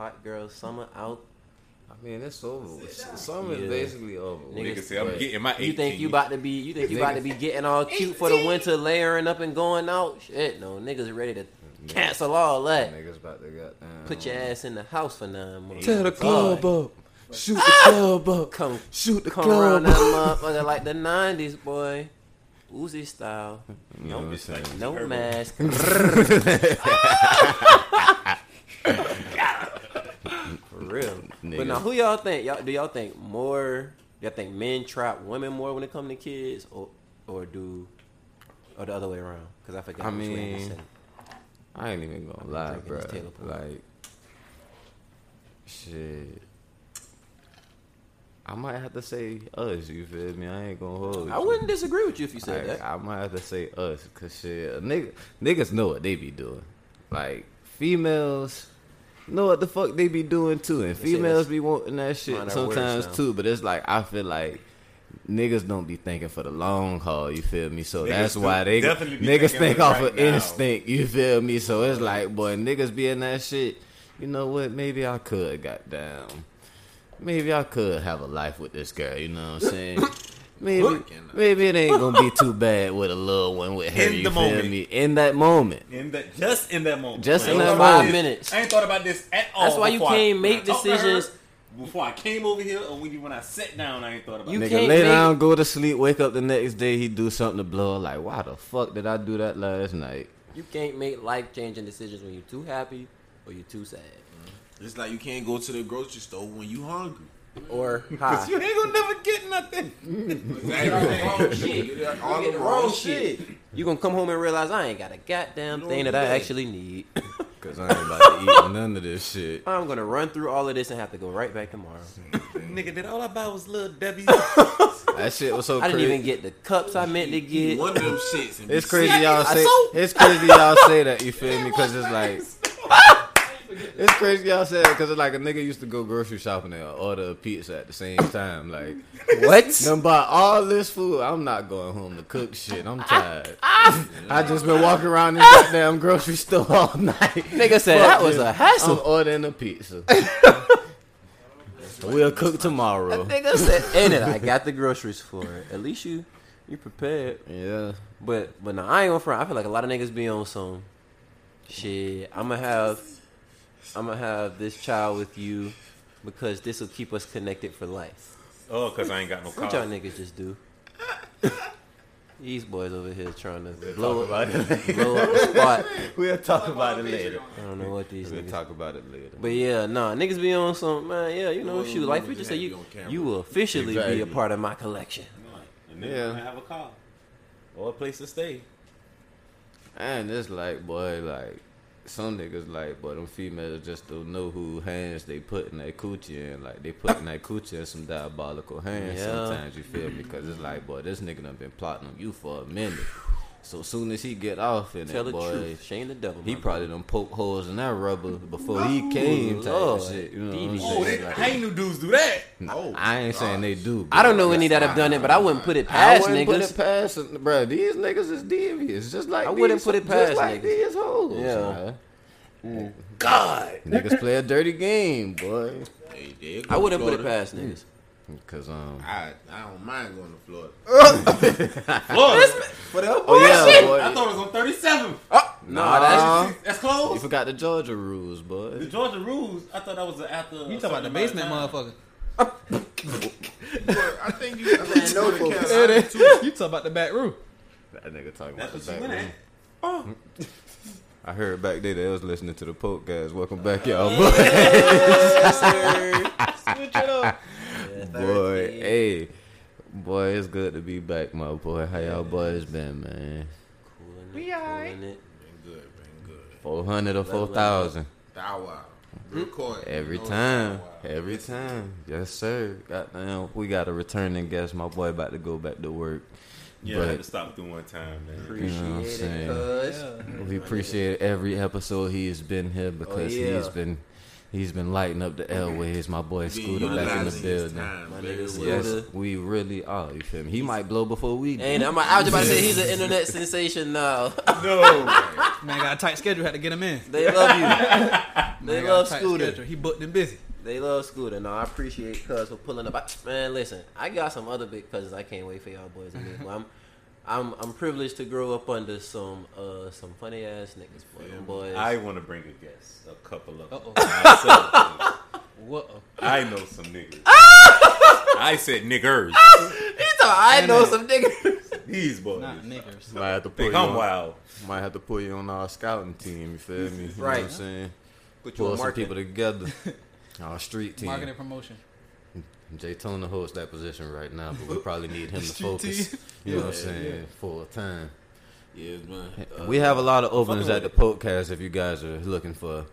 hot girl summer out. I mean, it's over. with. Summer Yeah. is basically over. with. Niggas- Nigga say I'm getting my 18. You think you about to be? You think you about to be getting all cute for the winter, layering up and going out? Shit, no, niggas ready to cancel all that. Niggas about to got down. Put your ass in the house for nine months. Tear the club God. up. Shoot the ah! club up. Come, Shoot the come club around that up. motherfucker like the '90s, boy. Uzi style, You know what I'm saying? no mask. For real. But now, who y'all think? Y'all do y'all think more? Y'all think men trap women more when it come to kids, or or do, or the other way around? Because I forget. I you mean. I ain't even gonna lie, bro. this Taylor Port. Like, shit. I might have to say us. You feel me? I ain't gonna hold. I wouldn't disagree with you if you said Like, that. I might have to say us, cause shit, nigga, niggas know what they be doing. Like females know what the fuck they be doing too, and females be wanting that shit mind our words sometimes too. But it's like I feel like niggas don't be thinking for the long haul. You feel me? So Niggas that's why they niggas think off right of now. instinct. You feel me? So it's like, boy, niggas be in that shit. You know what? Maybe I could got down. Maybe I could have a life with this girl. You know what I'm saying? Maybe, maybe it ain't gonna be too bad with a little one with her. In you the feel moment. me? In that moment. In that, just in that moment. Just in that five moment. minutes. I ain't thought about this at all. That's why you can't I make talked to her, decisions- Before I came over here, or when you when I sat down, I ain't thought about You it. Nigga lay down, go to sleep, wake up the next day, he do something to blow her. Like, why the fuck did I do that last night? You can't make life changing decisions when you're too happy or you're too sad It's like you can't go to the grocery store when you hungry. Or high. You ain't gonna never get nothing. wrong shit. You got all the wrong shit. You gonna come home and realize I ain't got a goddamn You thing that I that. actually need. Cause I ain't about to eat none of this shit. I'm gonna run through all of this and have to go right back tomorrow. Nigga, did all I buy was little Debbie? That shit was so I didn't crazy. even get the cups I meant to get. One of them shits. It's crazy y'all say. It's crazy y'all say that. You feel me? Because it's like. It's crazy y'all say that because it's like a nigga used to go grocery shopping and order a pizza at the same time. Like, What? done bought all this food. I'm not going home to cook shit. I'm tired. Ah, ah. I just been walking around this goddamn grocery store all night. Nigga said that was a I'm hassle. ordering a pizza. we'll cook tomorrow. Nigga said, and it, I got the groceries for it. At least you, you prepared. Yeah. But but no, I ain't gonna front. I feel like a lot of niggas be on some shit. I'm gonna have I'm gonna have this child with you because this will keep us connected for life. oh, cause I ain't got no car. What y'all niggas just do? These boys over here trying to blow Talk up, about it. blow up the spot. We'll talk about it later. I don't know what these We'll niggas. talk about it later. But yeah, nah, niggas be on some man. Yeah, you know, Well, shoot. we Like we just have say, to be you on you will officially be a part of my collection. And then Yeah. I have a car or a place to stay. And it's like, boy, like some niggas like, but them females just don't know who hands they put in that coochie in. Like they putting that coochie in some diabolical hands. Yeah. Sometimes you feel me? Because it's like, boy, this nigga done been plotting on you for a minute. So soon as he get off in Tell it, the boy, truth. Shame the devil. he my probably done poke holes in that rubber before he came. Type Lord. of shit. You know what I'm DD. Oh, they, Like, I ain't knew dudes do that. No, oh, I ain't saying they do. I don't know any that have done it, but I wouldn't put it past I past wouldn't put it past, bro. These niggas is devious, just like I wouldn't these- put it past just past like niggas. these hoes. Yeah. man. Mm. God. niggas play a dirty game, boy. hey, there I wouldn't put it past niggas. Cause um, I, I don't mind going to Florida. Florida. For the oh yeah, boy. I thought it was on 37. Oh, Nah, that's That's close. You forgot the Georgia rules, boy. The. Georgia rules. I thought that was the after. You talking about the basement motherfucker? But I think you. I think no you go to focus. Carolina too. You talking about the back room? That nigga talking That's about the back room. at. I heard back there they was listening to the podcast. Welcome back, y'all. Boy, Switch it up. Boy, hey, boy, it's good to be back, my boy. How y'all boys been, man? We alright. Been good, been good. Four hundred or four thousand Bow Wow. Record. every No time, Bow Wow. every time. Yes, sir. Goddamn, we got a returning guest. My boy about to go back to work. Yeah, I had to stop through one time, man. You know what I'm Appreciate saying? it, cuz. Yeah. We appreciate every episode he's been here because yeah. he's been he's been lighting up the airways. My boy Being Scooter back in the building. time My nigga well. Yes, we really are. You feel me? He might blow before we do. And I'm, I was about to say he's an internet sensation now. No. Man got a tight schedule. Had to get him in. they love you. They Man got love Scooter. schedule. He booked and busy. They love Scooter. No, I appreciate Cuz for pulling up. I, man, listen, I got some other big cousins. I can't wait for y'all boys and me. But I'm, I'm, I'm privileged to grow up under some, uh, some funny ass niggas, boy. Them boys. I want to bring a guest. A couple of them. Uh-oh. What? I know some niggas. I said niggers. He thought I know some niggas. These boys. Not niggers. might have to put Think you I'm on, wild. might have to put you on our scouting team. You feel me? You know Right. what I'm saying? Put you Pull on some market. people together. Our street team. Marketing promotion. Jay Tona holds that position right now, but we probably need him to focus. team. You know what I'm saying? Full time. Yeah, man. Uh, we have a lot of openings at the podcast if you guys are looking for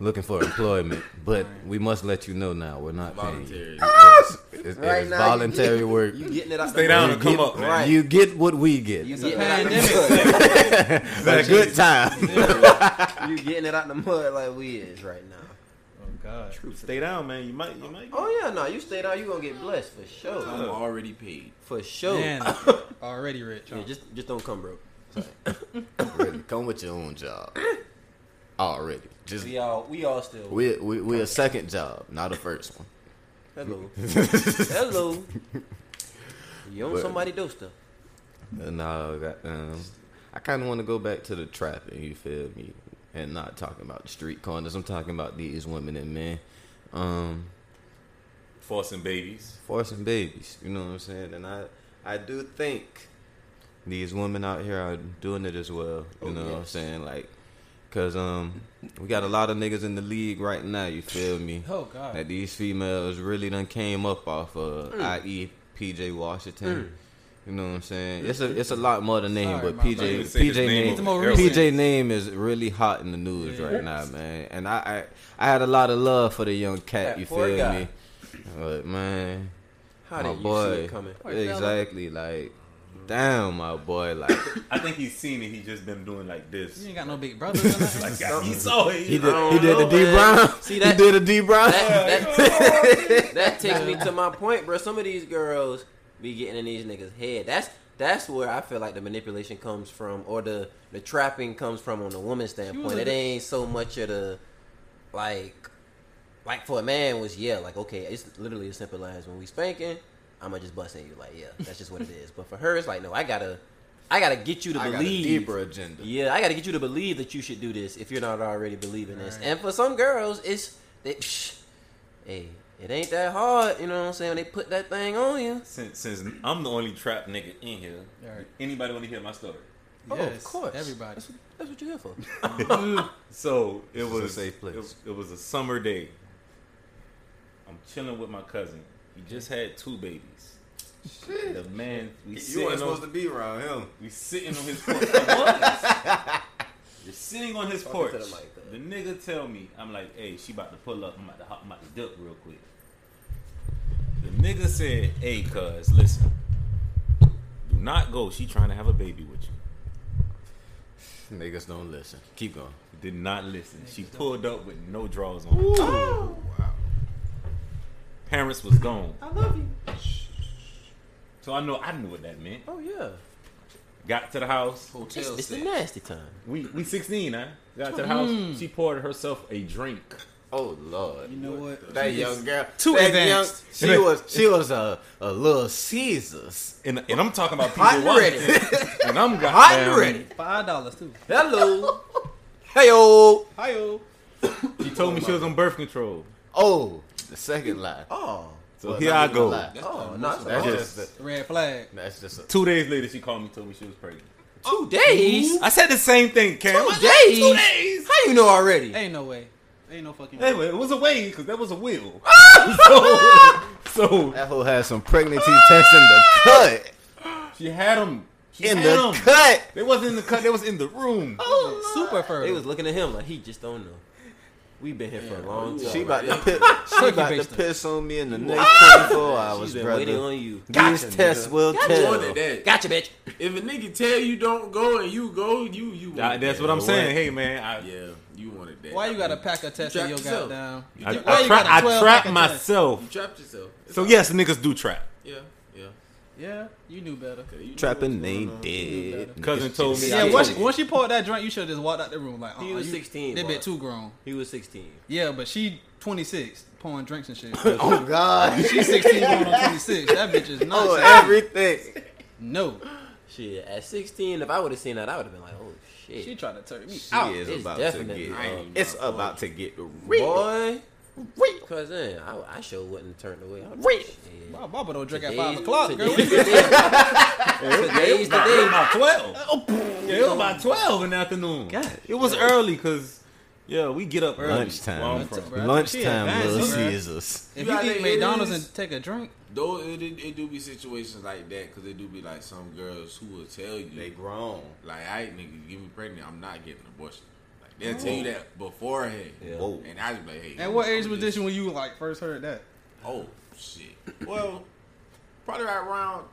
looking for employment, but we must let you know now we're not paying Voluntary. you. Yes, it- it Right is now, voluntary you, work. You getting it out Stay the down and come get, up, man. Right. You get what we get. You It's a getting it out the pandemic. mud. But a good time. you getting it out the mud like we is right now. Oh God. Stay down, man. You might. You might. Oh yeah, no, you stay down, you gonna get blessed for sure. I'm already paid. For sure. Man, already rich. Yeah, just just don't come broke. Really, come with your own job. Already, just We all we all still we we we a second job, not a first one. hello. hello. You on But- somebody do stuff. No, that, um, I kind of want to go back to the trapping. You feel me? And not talking about the street corners. I'm talking about these women and men, um, Forcing babies. forcing babies. You know what I'm saying? And I, I do think these women out here are doing it as well. You Oh, know what I'm saying? Like, cause um, we got a lot of niggas in the league right now. You feel me? Oh God. That these females really done came up off of, Mm. i.e. PJ Washington. You know what I'm saying? It's a it's a lot more than name, Sorry, but PJ bad. You say his PJ name name It's more over recent. PJ name is really hot in the news Yeah. right now, man. And I, I I had a lot of love for the young cat. That You feel guy. me? But man, How my did you boy, see it coming? exactly like, damn, my boy, like I think he's seen it. He just been doing like this. You ain't got no big brother. or. Like God, he saw it. he did don't he did know, the D. Brown. See that? he that- did a D Brown. That, that, that takes me to my point, bro. Some of these girls be getting in these niggas' head. That's that's where I feel like the manipulation comes from, or the the trapping comes from on the woman's standpoint. It ain't so much of the like, like for a man was yeah, like okay, it's literally as simple as when we spanking, I'ma just busting you, like yeah, that's just what it is. But for her, it's like no, I gotta, I gotta get you to I got a believe deeper agenda. yeah, I got to get you to believe that you should do this if you're not already believing this. And for some girls, it's they, psh, hey, it ain't that hard. You know what I'm saying? When they put that thing on you. Since since I'm the only trap nigga in here, Right. anybody want to hear my story? Oh, of course. Everybody. That's, that's what you're here for. So it This is a safe place. It, it was a summer day. I'm chilling with my cousin. He just had two babies. Shit. The man, we You sitting weren't on, supposed to be around him. we sitting on his porch. I sitting on his porch. the mic. Uh, the nigga tell me, I'm like, hey, she about to pull up. I'm about to hop, I'm about to duck real quick. The nigga said, hey, cuz, listen. Do not go. She trying to have a baby with you. Niggas don't listen. Keep going. Did not listen. She pulled up with no drawers on. Oh! Parents was gone. I love you. So I know I knew what that meant. Oh yeah. Got to the house. Hotel it's the sex. nasty time. We we 16, huh? Got to the house. Mm. She poured herself a drink. Oh Lord. You know what? That young girl, too that advanced. Young, she was she was a a little Caesars. And, and I'm talking about Hot PJ and ready. Washington. And I'm Hot and goddamn- ready. Five dollars too. Hello. Hey yo. Hi-yo. She told me she was on birth control. Oh, the second lie. Oh. So Well, here I go. a. Oh, no, that's That's all. just Red flag. that's just a Two days later, she called me, told me she was pregnant. two oh, days. I said the same thing, Cam. Two days. Two days. How you know already? Ain't no way. Ain't no fucking way. Anyway, it was a way because that was a will. so, so that hoe had some pregnancy tests in the cut. she had them. She In had the 'em. cut. They wasn't in the cut. They was in the room. Oh, Super They fertile. was looking at him like he just don't know. We been here for a long time. She about to piss, she about to piss on me in the next 24 hours, She's been brother. waiting on you. These Gotcha, tests nigga. will Gotcha. You tell. wanted that. Gotcha, bitch. If a nigga tell you don't go and you go, you you. That- wanted that's that. what I'm saying. Hey man, I, Yeah, you wanted that. Why you gotta pack a test in trapped your yourself. goddamn? I, Why I, you tra- got a I 12 trapped pack of myself. You trapped yourself. It's So all- yes, niggas do trap. Yeah, yeah. Yeah, you knew better. Okay, you Trapping what's they going dead. Cousin told me. Yeah, I once told she, once she poured that drink, you should have just walked out the room like, He uh-uh, was you- 16, That boy. bit too grown. He was 16. Yeah, but she 26, pouring drinks and shit. Oh, God. She's 16 going on 26. That bitch is not. Oh, everything. no, Shit, at 16, if I would have seen that, I would have been like, oh shit. she tried to turn me She out. is It's about to get. um, It's about to get real. Boy. Cause then I, I sure wouldn't turn away. I Real. My Baba don't drink at Today's- five o'clock, girl. Today's the day. Today's the It was day. about twelve. Oh, yeah, it was about twelve in the afternoon. God. It was early because yeah, we get up early. Lunchtime. Where I'm from. Bruh, she Lunchtime, advanced, Little bruh. Caesars. If You you eat think it McDonald's is- and take a drink, Though it, it, it do be situations like that because it do be like some girls who will tell you They grown. like, "I ain't nigga, you get me pregnant, I'm not getting an abortion." Like they'll tell you that beforehand. Yeah. Whoa. And I just be like, "Hey." and what I'm age just- was this when you like first heard that? Oh shit. Well, probably right around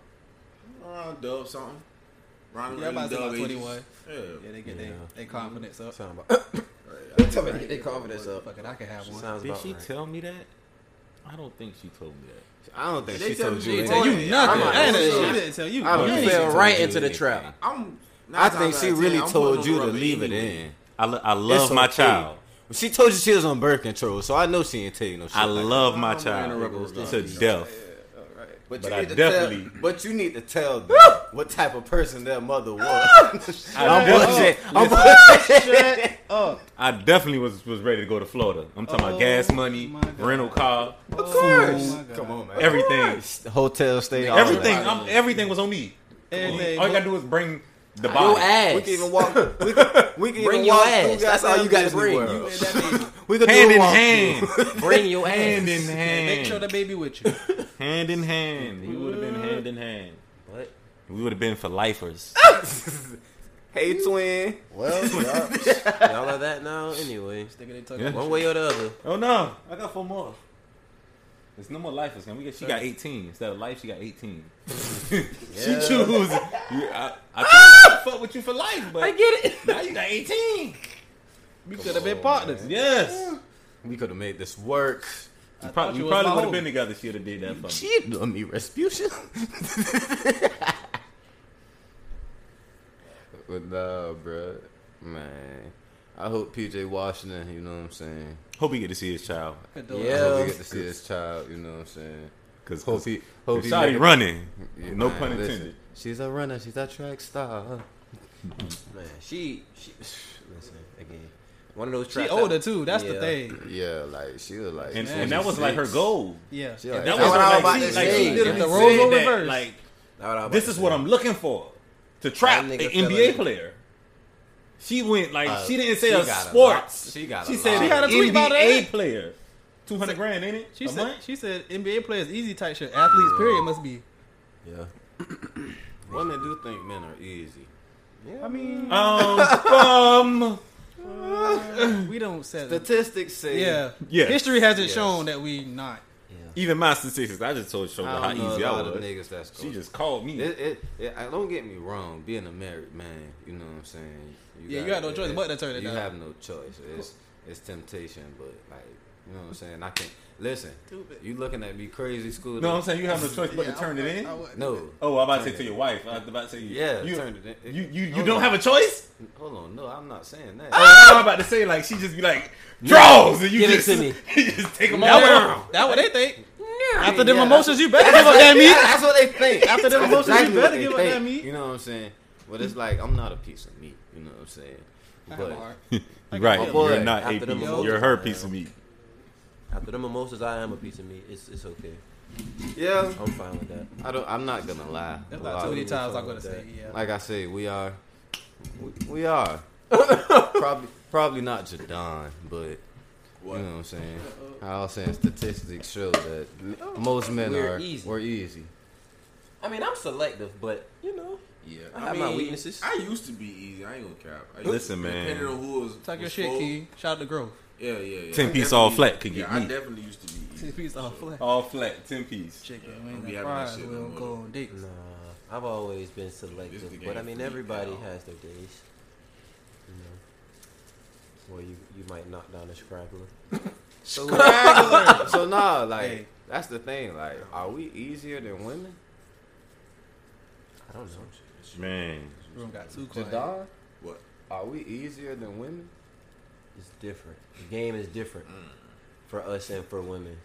around dub something. Around Yeah, about dub like 21. Yeah. Yeah, they get Yeah. their they confidence up. Sound about. Tell me to get their confidence up. Fuck it, I can have one. Sounds Did she right. tell me that? I don't think she told me that. I don't think They she tell told me you they anything. tell You Yeah, nothing. I'm Ain't not. She didn't tell you. I You think she fell right into the trap. I'm. I think she really told you to to leave it in. I, lo- I love It's my okay. child. She told you she was on birth control, so I know she ain't tell you no shit. I like love I'm my not child interrupting to death. that. But, But you I need to definitely- tell, but you need to tell them what type of person their mother was. I I'm definitely- bullshit. I'm bullshit. Oh, I definitely was was ready to go to Florida. I'm talking Oh, about gas oh money, my God. rental car, of course. Oh Come on, man. everything. Hotel stay. all Everything. that. I'm, everything was on me. Everything. All you gotta do is bring the Your body. ass. We can even walk. We can, we can Bring even your walk ass. through That's all you gotta Disney bring. World. You- We could Hand do a in walk hand. Bring your ass. Hand in hand. Make sure the baby with you. Hand in hand. We would have been hand in hand. What? We would have been for lifers. Hey, twin. Well, y'all, y'all are that now anyway. Nigga, they talk Yeah. One way or the other. Oh no, I got four more. There's no more lifers, man. We get, she got 18 instead of life. She got 18. she Yeah. choose. You, I, I ah! tried to fuck with you for life, but I get it. now you got 18. We could have been partners. Yes. We could have made this work. We probably, you we probably would have been together. She'd have did that for me. She doing me Respution. but nah, bro, Man. I hope PJ Washington, you know what I'm saying? Hope he get to see his child. I Yeah. hope he get to see his child, you know what I'm saying? Cause, Hope he, hope he Shawty make- running. Yeah, no man, pun listen. intended. She's a runner, she's a track star. Man, she, she, listen, again, one of those She older too. That's the thing. Yeah, like she was like And, and that was like her goal. Yeah. She like- that That was what her, I was like, about to say. she literally If the said roles were reversed. like That's what I was this is what. I'm looking for to trap an NBA player. She went like Uh, she didn't say she a got a sports. lot- she got a She said lot. She had a tweet about NBA that. player. Two hundred grand, ain't it? She a said month? she said NBA players easy type shit. Athletes period must be. Yeah. Women do think men are easy. Yeah, I mean, Um, um, we don't set. Statistics say Yeah. yeah. History hasn't Yes. shown that we not. even my statistics. I just told Shoga how easy a I lot of was. niggas that's She just called me. It, it, it, don't get me wrong. Being a married man, you know what I'm saying. Yeah, you got no choice but to turn it in. You down. have no choice. It's it's temptation, but like you know what I'm saying. I can't listen. You looking at me crazy, school? no, I'm saying you have no choice but Yeah, to turn I- it in. I would- no. Oh, I'm about to say to your wife. I was about to say Yeah, You, turn it in. you, you, you Hold don't on. have a choice. Hold on, no, I'm not saying that. Oh, I'm about to say like she just be like draws and you Give it just to me. you just take them That out. what, that what they think. After Yeah, them that's- emotions, you better give up that meat. That's what they think. After them That's emotions, you better give up think. that meat. You know what I'm saying? But it's like I'm not a piece of meat. You know what I'm saying? But- Right, boy, you're not a after them piece. mimosas, You're her piece of meat. After the mimosas, I am a piece of meat. It's it's okay. Yeah, I'm fine with that. I don't. I'm not gonna lie. That's not too many times I'm gonna say yeah. Like I say, we are. We, we are. probably probably not Jadon, but What? you know what I'm saying. I was saying statistics show that oh, most men We're are easy. We're easy. I mean, I'm selective, but you know, Yeah, I have my weaknesses. I used to be easy. I ain't gonna cap. I used Listen, to, man. Depending on who was Talk your was shit, full. Key. Shout out to Grove. Yeah, yeah, yeah. Ten I piece all flat could get Yeah, I definitely used to be easy. Piece all flat. All flat, ten piece. Chicken, Yeah, wings, we and having that fries. shit We don't go on dates. Nah, I've always been selective, the but I mean, everybody now. has their days. You know, where you you might knock down a scraggler. So, so nah, like Hey. that's the thing. Like, are we easier than women? I don't know. Man, Room got too quiet. Jadon, What? are we easier than women? It's different. The game is different mm. for us and for women.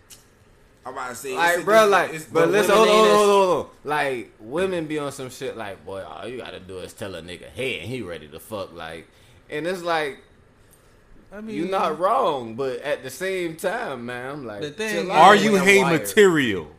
I'm about to say, Like, it's, bro, it's, like, it's but the listen, women hold on, hold on, hold on. Like, women be on some shit like, boy, all you gotta do is tell a nigga, hey, and he ready to fuck. Like, and it's like, I mean, you're not wrong, but at the same time, man, I'm like, The thing chill is- out. are you way I'm hay wired. material?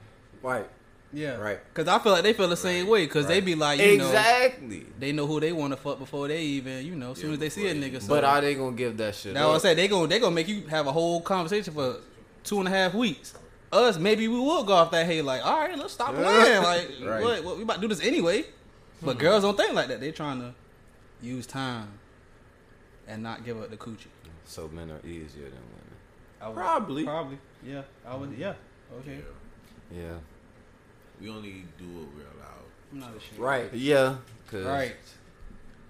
Right. Yeah. Right. Because I feel like they feel the same way. Because they Right. be like, you know, exactly? they know who they want to fuck before they even, you know, as soon Yeah, as they see a nigga. So. But are they gonna give that shit? That's what I said. They gonna they gonna make you have a whole conversation for two and a half weeks. Us, maybe we will go off that hey, like, all right, let's stop playing. Like, Right. what, what? We about to do this anyway. But hmm. girls don't think like that. They trying to use time and not give up the coochie. So men are easier than women. Would- Probably. probably, yeah. I would, yeah. Okay, Yeah. Yeah, We only do what we're allowed. I'm not ashamed. Right. yeah, cause right.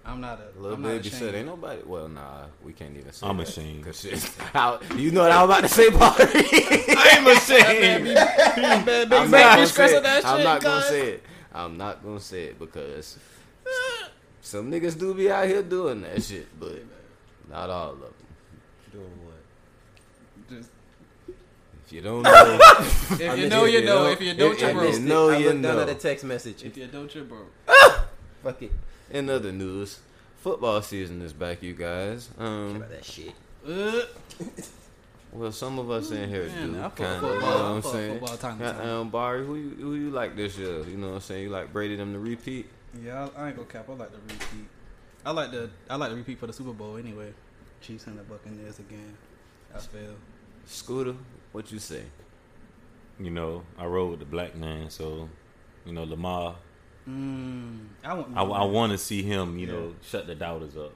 I'm not a Little I'm baby ashamed. said, "Ain't nobody." Well, nah, we can't even say. I'm that. ashamed. Cause shit, how, you know what I was about to say, Bobby. I'm ashamed. Bad I'm not gonna say it. that I'm not gonna say it. I'm not gonna say it because some niggas do be out here doing that shit, but not all of them. Doing what? Just- If you don't know, If you just- know, you you know. know, If you don't, if- you if broke. you know, I you looked down know. at a text message. If you don't, you broke. Fuck it. in other news, football season is back, you guys. Care Um, about that shit. Uh, well, some of us in here Man, do. Kind of, you know what I'm saying? football time to time. Goddamn, Barry, who you, who you like this year? You know what I'm saying? You like Brady them to repeat? Yeah, I, I ain't gonna cap. I like the repeat. I like the I like the repeat for the Super Bowl anyway. Chiefs and the Buccaneers again. I feel. Scooter, what you say? you know, I rode with the black man, so you know, Lamar. Mm, I want. I, I want to see him, you know, shut the doubters up.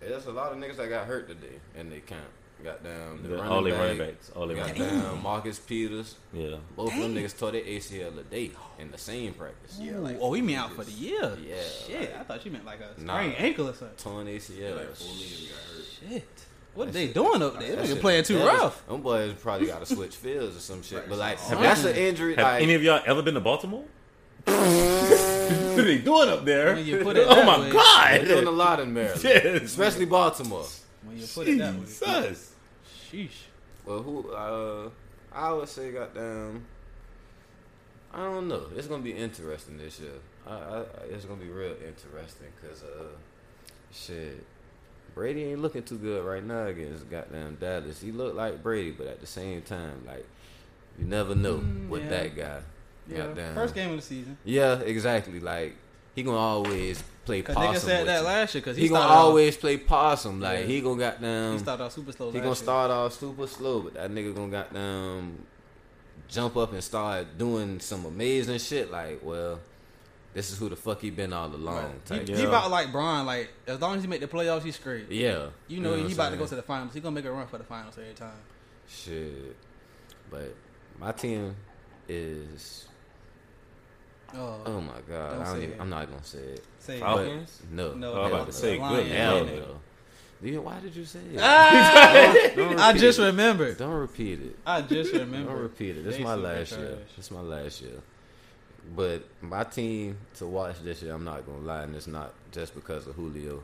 There's a lot of niggas that got hurt today, and they can't. Goddamn, the The- running all they back, running backs, all they running backs. Marcus Peters. Yeah, Both of them niggas tore their ACL today in the same practice. Yeah, like, oh, we mean out for the year. Yeah, Shit, I thought you meant like a Nah. sprained ankle or something. Torn ACL. Like, four niggas got hurt. Shit. What That they doing up there? That They shit playing too is rough. Them boys probably got to switch fields or some shit. But like, Have that's an injury. have Like, any of y'all ever been to Baltimore? what are they doing up there? When you put it oh my way. they're doing a lot in Maryland, Yes. especially Baltimore. When you put it that way. Sheesh. Well, who? Uh, I would say, goddamn. I don't know. It's gonna be interesting this year. I, I, it's gonna be real interesting because uh, shit, Brady ain't looking too good right now against goddamn Dallas. He looked like Brady, but at the same time, like you never know Mm, with yeah. that guy. Yeah. Goddamn. First game of the season. Yeah, exactly. Like he gonna always play Cause possum. nigga said that you. last year. Cause he, He, gonna started off- always play possum. Like Yeah. he gonna goddamn. he started off super slow. He gonna year. start off super slow, but that nigga gonna goddamn jump up and start doing some amazing shit. Like, well, this is who the fuck he been all along. He, Type. he Yeah. about like Brian. Like as long as he make the playoffs, he's great. Yeah, You know, what he I'm about to go to the finals. He gonna make a run for the finals every time. shit. But my team is. Oh, Oh my god, Don't I don't say even, it. I'm not gonna say it. say it. Falcons? No, No, Oh, I'm hell about to say, Lions. good Hell lord. no. Why did you say it? Ah! Don't I just it. remembered. Don't repeat it. I just remember. Don't repeat it. This is my super last year. This is my last year. But my team to watch this year, I'm not gonna lie, and it's not just because of Julio,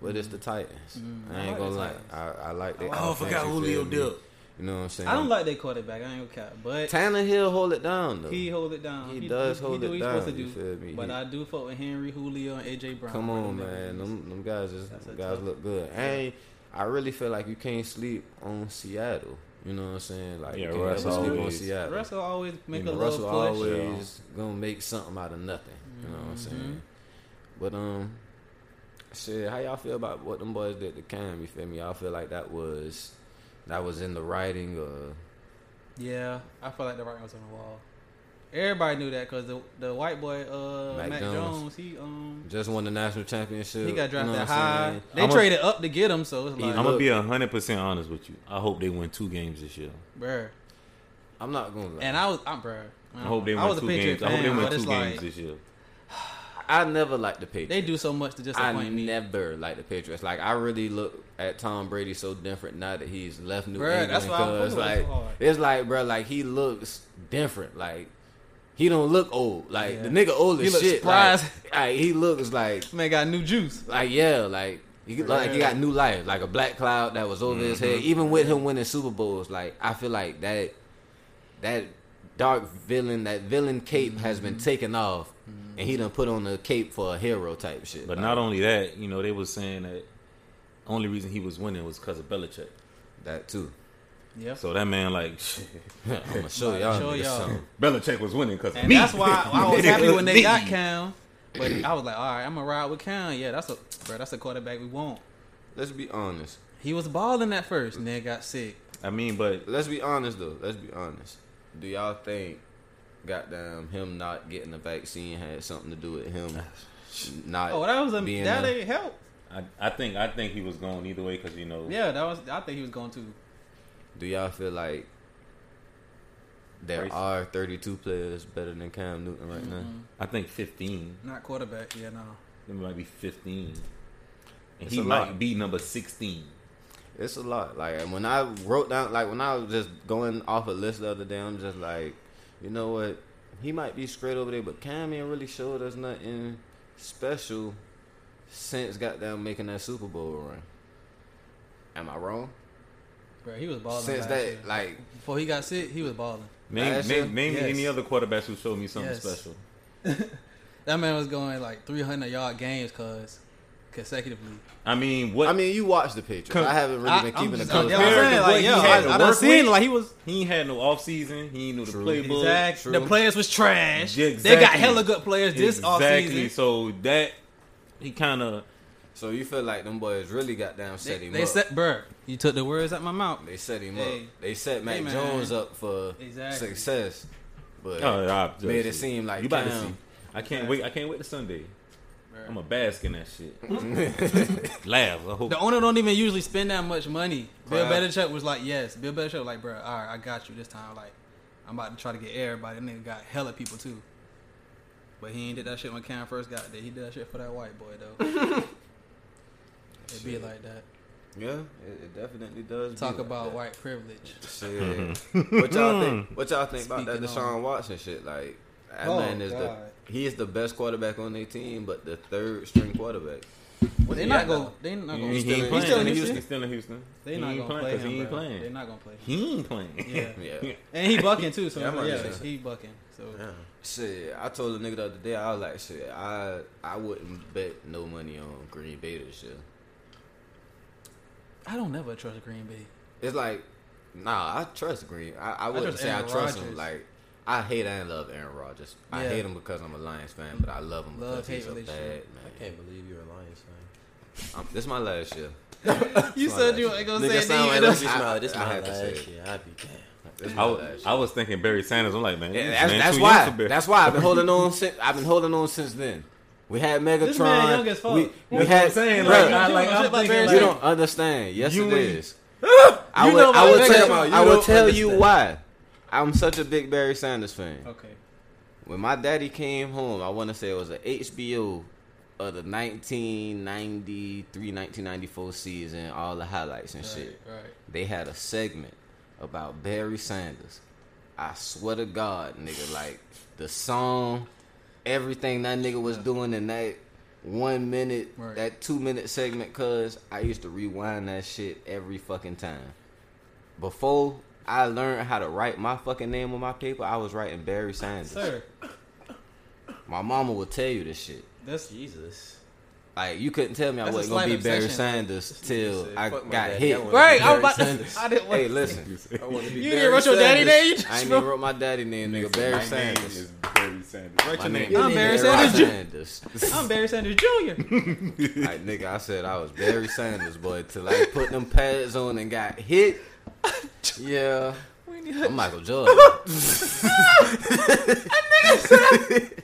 but it's the Titans. Mm. I I ain't like gonna lie. I, I like the. Oh, I forgot Julio Dip. You know what I'm saying? I don't like that quarterback. I ain't gonna cap, but Tannehill hold it down though. he hold it down. He does hold do it what he's down, supposed to you do. feel me? But He- I do fuck with Henry, Julio, and AJ Brown. Come on, man. Them, them guys, is, That's a them guys look good. And I really feel like you can't sleep on Seattle. You know what I'm saying? Like Yeah, you can't Russ ever sleep on always- Seattle. Russell always make You a know, little Russell push. always gonna make something out of nothing. You know what I'm Mm-hmm. saying? But um, shit, how y'all feel about what them boys did to Cam? You feel me? Y'all feel like that was that was in the writing or Yeah, I feel like the writing was on the wall. Everybody knew that because the the white boy uh Mac Mac, Jones. Jones. he um just won the national championship? he got you know drafted high. saying? They I'm a- traded up to get him, so it's like, I'm gonna look- be hundred percent honest with you. I hope they win two games this year. bruh. I'm not gonna lie. And I was, I'm bruh. I hope they I win was two Patriot games. I hope they win two it's games like this year. I never liked the Patriots. they do so much to I disappoint me. I never liked the Patriots. Like I really look at Tom Brady so different now that he's left New Bruh, England. that's why I fuck Cause like so hard. it's like, bro, like he looks different. Like he don't look old. Like Yeah. the nigga old He as looks shit. surprised. Like, like, he looks like Man got new juice. like yeah, like he look like he got new life, like a black cloud that was over his head. Mm-hmm. Even with him winning Super Bowls, like I feel like that that dark villain, that villain cape has been mm-hmm. taken off, mm-hmm. and he done put on the cape for a hero type shit. But Like, not only that, you know, they was saying that only reason he was winning was because of Belichick. that too. Yep. So that man, like, I'm gonna show y'all, Show y'all. something. Belichick was winning because And me. that's why I was happy when they Me. got Cam. But I was like, all right, I'm gonna ride with Cam. Yeah, that's a bro. That's a quarterback we want. Let's be honest. He was balling at first, and then got sick. I mean, but Let's be honest though. Let's be honest. Do y'all think, goddamn, him not getting the vaccine had something to do with him not? Oh, that was a being that there? ain't help. I, I think I think he was going either way because you know. Yeah, that was. I think he was going to. Do y'all feel like there Race. are 32 players better than Cam Newton right now? Mm-hmm. I think 15. Not quarterback. Yeah, no. It might be 15. And It's he might lot. be number 16. It's a lot. Like when I wrote down, like when I was just going off a list the other day, I'm just like, you know what? He might be straight over there, but Cam ain't really showed us nothing special since got goddamn making that Super Bowl run. Am I wrong? Bro, he was balling. Since that, year. like, before he got sick, he was balling. Name, Last name, name Yes. any other quarterbacks who showed me something Yes. special. That man was going like 300 yard games, cause consecutively. I mean, what? I mean, you watch the Patriots. Com- I haven't really I- been I'm keeping the just- colors. yeah, I'm Compared like, what he yo, had I, I done seen like he was. he ain't had no off season. He ain't know the True. playbook. Exactly. True. The players was trash. Yeah, They got exactly. hella good players this exactly. offseason. So that he kind of So you feel like them boys really got down They, set him they up. said, "Bruh, you took the words out my mouth." they set him Hey. up. They set Mac Hey, man. Jones up for Exactly. success. But oh, I made it seem like you about to see. I can't wait. I can't wait to Sunday. Bruh. I'm a bask in that shit. Laugh. I hope. The owner don't even usually spend that much money. Bill Crap. Belichick was like, "Yes." Bill Belichick was like, "Bruh, all right, I got you this time." Like, I'm about to try to get everybody. That nigga got hella people too. But he ain't did that shit when Cam first got there. He did that shit for that white boy though. It'd be like that. Yeah, it, it definitely does. Talk like about that. white privilege. Shit. what y'all mm. think? What y'all think about that Speaking Deshaun on- Watson shit? Like, that Oh, man is God. the he is the best quarterback on their team, but the third string quarterback. Well, they he not at, going. though? They not He, going. he still in- he's still in He's Houston? He's still in Houston. They he not gonna playing play 'cause him. he ain't bro. playing. They not gonna play. He ain't playing. Yeah. Yeah. And he bucking too, so Yeah, I'm yeah, understand. he bucking. So Shit, I told a nigga the other day, I was like, shit, I I wouldn't bet no money on Green Bay this year. I don't never trust Green Bay. It's like, nah, I trust Green. I, I wouldn't trust say I Aaron trust him. Like, I hate and love Aaron Rodgers. I hate him because I'm a Lions fan, but I love him Love, because he's hate a bad man. I can't believe you're a Lions fan. Um, this is my last year. You said you last ain't gonna Nigga say it. sound like then let you me I- smile. This I my had to say last year. I'd be damn. This I, my was- last I was thinking Barry Sanders. I'm like, man, Yeah, that's, man that's too young why. That's why I've been holding on since. I've been holding on since then. We had Megatron. This man young as fuck. We, That's we what had. I'm saying, Bruh, like, I- like, Shit I'm about thinking, Barry you don't understand. Yes, You it ain't- is. I You would. know I would tell. You I would don't tell you why. I'm such a big Barry Sanders fan. Okay. When my daddy came home, I want to say it was an HBO of the 1993, 1994 season, all the highlights and shit. Right, right. They had a segment about Barry Sanders. I swear to God, nigga, like the song, everything that nigga was doing in that one minute, Right. that two minute segment, cuz I used to rewind that shit every fucking time. Before I learned how to write my fucking name on my paper, I was writing Barry Sanders. Sir, My mama will tell you this shit. that's Jesus. Like you couldn't tell me I That's a wasn't gonna be Barry. Sanders till said, I got hit. I right. I was about to. I didn't want Hey, listen. I want to be. You didn't write your daddy name. I ain't even wrote. my daddy name, nigga. Barry My Barry name Sanders. is Barry Sanders. Write your name name. I'm Barry Sanders Sanders. I'm Barry Sanders Jr. like nigga, I said I was Barry Sanders, but Till I put them pads on and got hit. Yeah, I'm Michael Jordan. I'm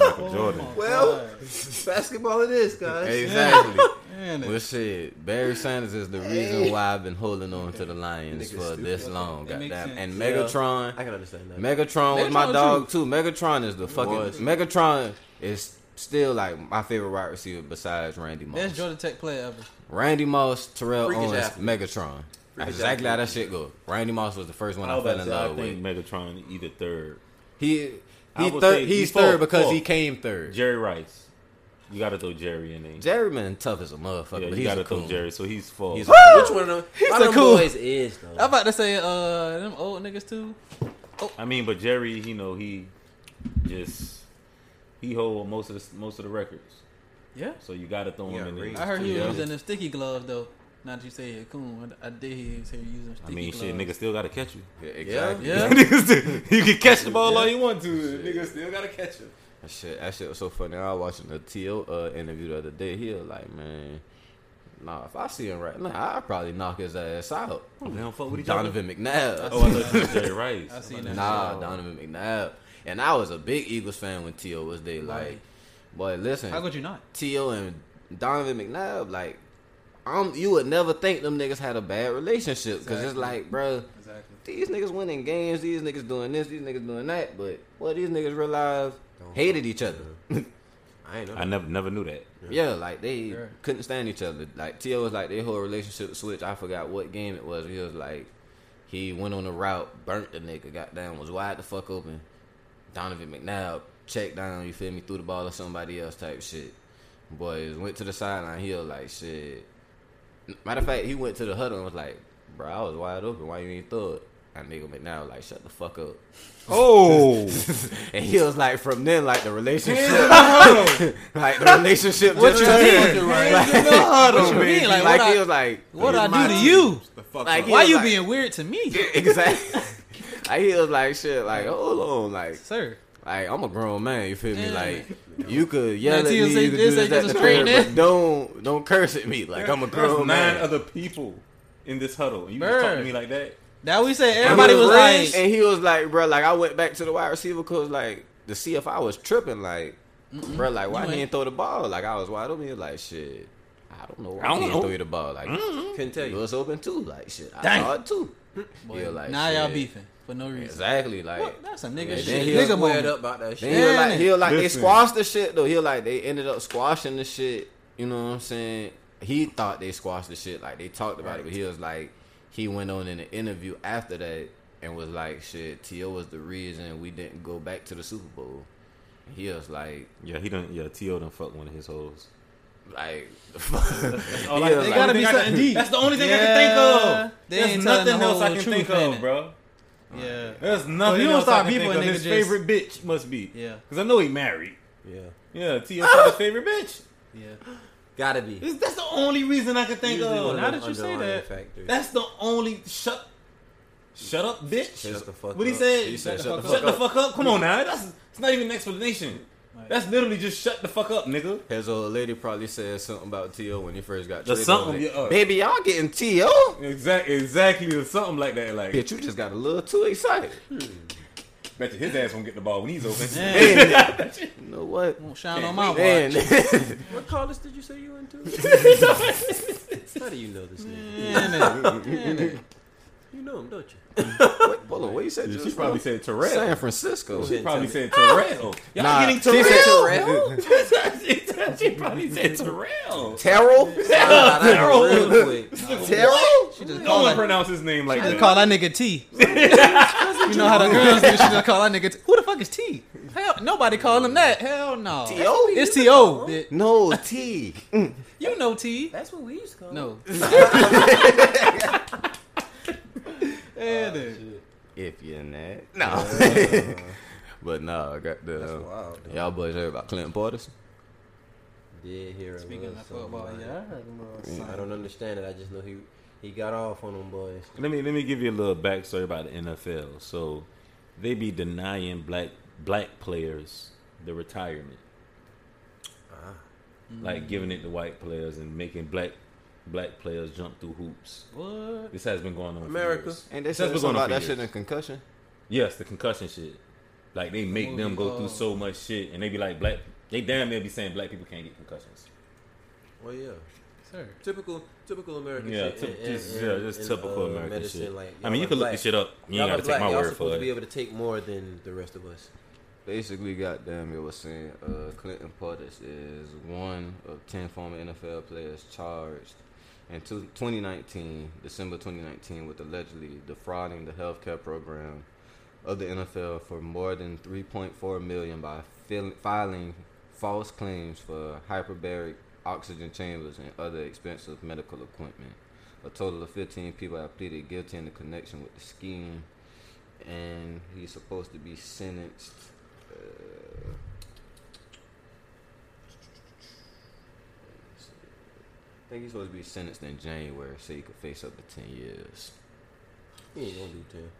Michael Jordan. Oh, well, basketball it is, guys. exactly. Man, Well, shit, Barry Sanders is the reason why I've been holding on to the Lions for stupid. this long. Goddamn. sense. And Yeah. Megatron, I can understand that. Megatron was my Megatron dog too. Megatron is the fucking Was. Megatron is still like my favorite wide receiver besides Randy Moss. best Georgia Tech player ever. Randy Moss, Terrell Freakish Owens, athlete. Megatron. That's Freakish exactly how that shit go. Randy Moss was the first one I I, fell in to say, I love with. think Megatron either third. He I he would third, say he's fourth, third because he came third. Jerry Rice. You got to throw Jerry in there. Jerry man tough as a motherfucker, yeah, but you he's got to a throw cool. Jerry. So he's four. He's Which one of them? He's a them cool- boys is though. I'm about to say, uh, them old niggas too. Oh. I mean, but Jerry, you know, he just he hold most of the most of the records. Yeah. So you got to throw him Yeah, in there. I heard he Yeah. was in the sticky gloves though. Now that you say it, coon. I, I did hear you say you using sticky I mean, gloves. shit, nigga still got to catch you. Yeah, exactly. Yeah. Niggas still- you can catch the ball all you want to. Nigga still got to catch you. That shit, that shit was so funny. I was watching the T.O. Uh, interview the other day. He was like, man, nah, if I see him right now, I'd probably knock his ass out. They don't fuck with each other. Donovan McNabb. Oh, I thought you was Jerry Rice. I seen that. Nah, shit. Donovan McNabb. And I was a big Eagles fan when T.O. was there. Like, Right. boy, listen, How could you not? T.O. and Donovan McNabb, like, um, you would never think them niggas had a bad relationship. Because it's like, bruh, Exactly. these niggas winning games, these niggas doing this, these niggas doing that. But, what these niggas realized hated each other. I ain't know. I never never knew that. Yeah, like they Yeah. couldn't stand each other. Like T.O. was like their whole relationship switch. I forgot what game it was. He was like, he went on the route, burnt the nigga, got down, was wide the fuck open. Donovan McNabb checked down, you feel me, threw the ball to somebody else type shit. Boys went to the sideline. He was like, shit. Matter of fact, he went to the huddle and was like, bro, I was wide open. Why you ain't throw it? That nigga McNabb was like, shut the fuck up. Oh, And he was like, from then, like the relationship, like the relationship What just you turned. mean? Like, What you mean? Like, like what he I- was like, What I do to you? The fuck Like, Why you like- being weird to me, exactly. like he was like, shit, like hold on, like, sir? Like I'm a grown man. You feel me? Yeah. Like you could yell Man, at Tio me, you could this, do this, that, the third, but don't don't curse at me. Like I'm a there's grown nine man. other people in this huddle. and You just talk to me like that. That we said everybody he was raised- like, and he was like, bro, like I went back to the wide receiver coach, like to see if I was tripping, like, bro, like why You he didn't throw the ball? Like I was wide open. He was like, shit, I don't know why I don't he didn't throw you the ball. Like mm-hmm. Couldn't tell it you. was open too. Like shit, I Dang. saw it too. boy, Yeah, like, now y'all beefing for no reason. Exactly, like. What? That's some nigga And shit. then he Nigga was moment. up about that shit. he was like, he was like they squashed the shit though. He was like they ended up squashing the shit. You know what I'm saying? He thought they squashed the shit. Like they talked about it, but he was like, he went on in an interview after that and was like, shit, T.O. was the reason we didn't go back to the Super Bowl. And he was like, Yeah, he done. Yeah, T.O. done fuck one of his hoes. like, Oh, he like, They like- gotta be something deep. That's the only thing I can think of. There's nothing else I can think of, bro. Yeah. There's So nothing he don't else start I beefing think with His just- favorite bitch must be. Yeah. Because I know he married. Yeah. Yeah, T.O. his favorite bitch. Yeah. Gotta be. That's that's the only reason I can think Usually of. now that you say that, factors. That's the only shut. Shut up, bitch. Shut the fuck what he said? He said, shut, "Shut the shut fuck the fuck up. Come on now, that's it's not even an explanation. That's literally just shut the fuck up, nigga. his old lady probably said something about T.O. when he first got The traded. something, Like, uh, Baby, y'all getting T.O.? Exactly, exactly, or something like that. Like, Bitch, you just got a little too excited. bet you his ass won't get the ball when he's open. Man, You know what? won't shine on my watch. Man, What college did you say you went to? How do you know this nigga? Man, man. You know him, don't you? Wait, hold on, what you said? She just probably now? said Terrell. San Francisco. She probably said! Terrell. Y'all Nah, getting Terrell? she, said- Terrell. she probably said Terrell. Terrell? Terrell. Real quick. Terrell? She just No one that. pronounce his name like She Just call that nigga T. you know how the girls do. She just call that nigga T. Who the fuck is T? Hell, nobody call him that. Hell no. T.O.? It's T.O. No, T. You know T. That's what we used to call yeah. Oh, if you're not. No. But no, I got the. Wild, y'all boys heard about Clint Portis? Did hear Speaking of football, like, yeah, I, I don't understand it. I just know he he got off on them boys. Let me let me give you a little backstory about the NFL. So they be denying black black players the retirement, ah. like mm-hmm. giving it to white players and making black black players jump through hoops. What? This has been going on. for America. years. Ain't they This has said something going on about that shit years. in concussion? Yes, the concussion shit. Like they make them go through so much shit, and they be like black. They damn near be saying black people can't get concussions. Well, yeah. Sir. Typical, typical American Yeah, shit. typ- in- just, in- yeah, just in, typical uh, American medicine, shit. Like, I mean, you can are look this shit up. You Y'all ain't are got to take my Y'all word supposed for to be able to take more than the rest of us. Basically, goddamn, it was saying uh, Clinton Portis is one of ten former NFL players charged in two- 2019, December 2019, with allegedly defrauding the healthcare program of the NFL for more than 3.4 million by fil- filing false claims for hyperbaric oxygen chambers and other expensive medical equipment. A total of 15 people have pleaded guilty in the connection with the scheme, and he's supposed to be sentenced. Uh, I think he's supposed to be sentenced in January, so he could face up to 10 years. He ain't gonna do ten.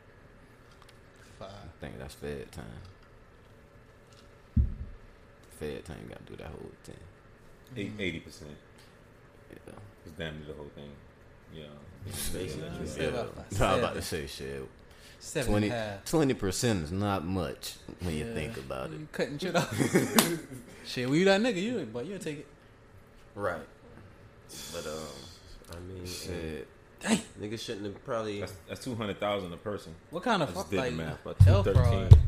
Five. I think that's Fed time. Fed time, you gotta do that whole 10. Mm-hmm. Eighty percent. Yeah. It's damn near the whole thing. Yeah. Basically, Yeah, yeah. about five. I was about to say shit. Seven 20 and a half. percent is not much when you Yeah. think about it. You cutting shit off. shit, well, you that nigga, you but you'll take it. Right. But um, I mean, shit. Dang. niggas shouldn't have probably. That's that's two hundred thousand a person. What kind I of just fuck did like the math. About health two fraud? thirteen.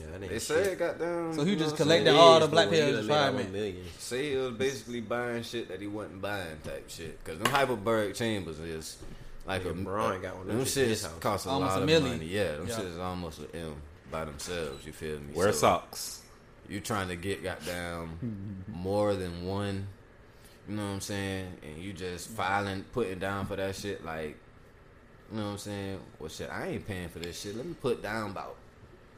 Yeah, that ain't They shit. said, goddamn. So he you know just what I'm collected saying? all the black but you players done made all retirement. them millions. Say he was basically buying shit that he wasn't buying type shit. Cause them hyperbaric chambers is like a Nigga, Braun got one of Them them shits in his shits house. cost a Almost lot a of million. money. Yeah, them Yeah. shits is almost an M by themselves. You feel me? Wear So, socks. You trying to get goddamn more than one. You know what I'm saying? And you just filing, putting down for that shit. Like, you know what I'm saying? Well, shit, I ain't paying for this shit. Let me put down about.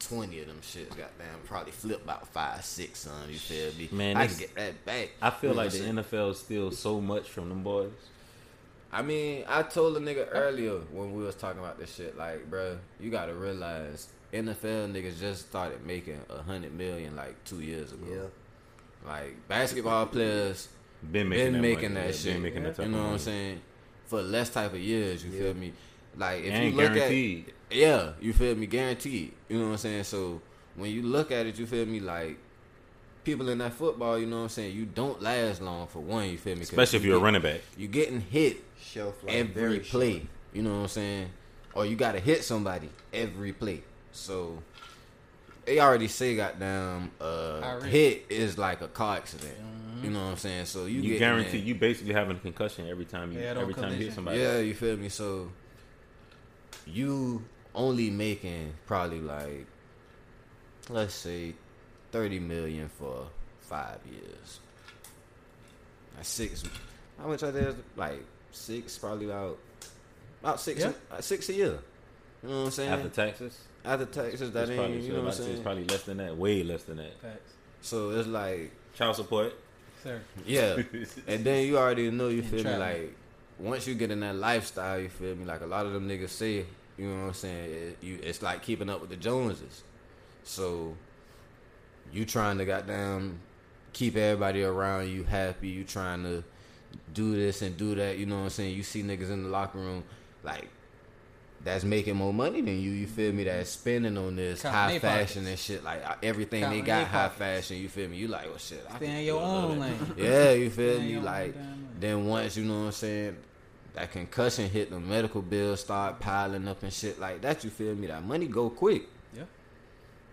20 of them shits, goddamn, probably flip about five, six, son. You feel me? Man, I can get that back. I feel You know like the saying? NFL steals so much from them boys. I mean, I told a nigga earlier when we was talking about this shit, like, bruh, you gotta realize NFL niggas just started making a hundred million like two years ago. Yeah. Like basketball players Been making been that making that Yeah, shit. Been making that type you know what I'm saying? For less type of years, you Yeah. feel me? Like if and you look guaranteed. at yeah, you feel me? Guaranteed. You know what I'm saying? So when you look at it, you feel me? Like people in that football, you know what I'm saying? You don't last long for one. You feel me? 'Cause Especially if you you're a running back. You're getting hit Shelf life every very play. short. You know what I'm saying? Or you gotta hit somebody every play. So they already say goddamn uh hit is like a car accident. You know what I'm saying? So you, You, get guarantee you basically having a concussion every time you Yeah, every time you hit somebody. Yeah, you feel me? So you only making probably like let's say thirty million for five years. That's six. How much are there? Like six, probably about about six, Yeah. uh, six a year. You know what I'm saying? After taxes, After taxes, that it's ain't. probably, You know what I'm saying. it's probably less than that. Way less than that. Facts. So it's like Child support. Sir. Yeah. and then you already know, you feel me? Like, once you get in that lifestyle, you feel me? Like, a lot of them niggas say, you know what I'm saying? It, you, it's like keeping up with the Joneses. So, you trying to goddamn keep everybody around you happy. You trying to do this and do that. You know what I'm saying? You see niggas in the locker room, like, that's making more money than you. You feel me? That's spending on this Counting high fashion pockets. and shit. Like everything Counting they got high pockets. fashion. You feel me? You like, well, shit. I Stay can in do your own lane. Yeah, you feel Stay me? Like then once you know what I'm saying, that concussion hit, the medical bills start piling up and shit like that. You feel me? That money go quick. Yeah.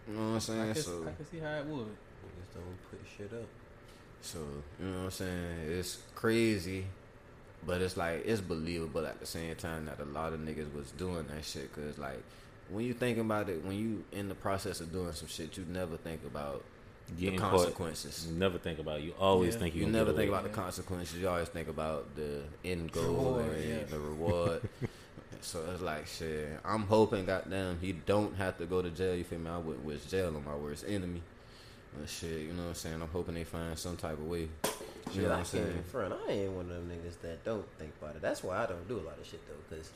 You know what I'm I saying? can, So, I can see how it would. Niggas don't put shit up. so you know what I'm saying? It's crazy, but it's like it's believable at the same time that a lot of niggas was doing that shit. Cause like when you think about it, when you in the process of doing some shit, you never think about Getting the caught. consequences. You never think about it. You always Yeah. think You you never think away. about the consequences. You always think about the end goal Reward, and yeah. the reward. So it's like shit. I'm hoping, goddamn, he don't have to go to jail. You feel me? I wouldn't wish jail on my worst enemy. But shit, you know what I'm saying? I'm hoping they find some type of way. You know what I I'm can't saying? front. I ain't one of them niggas that don't think about it. That's why I don't do a lot of shit though, because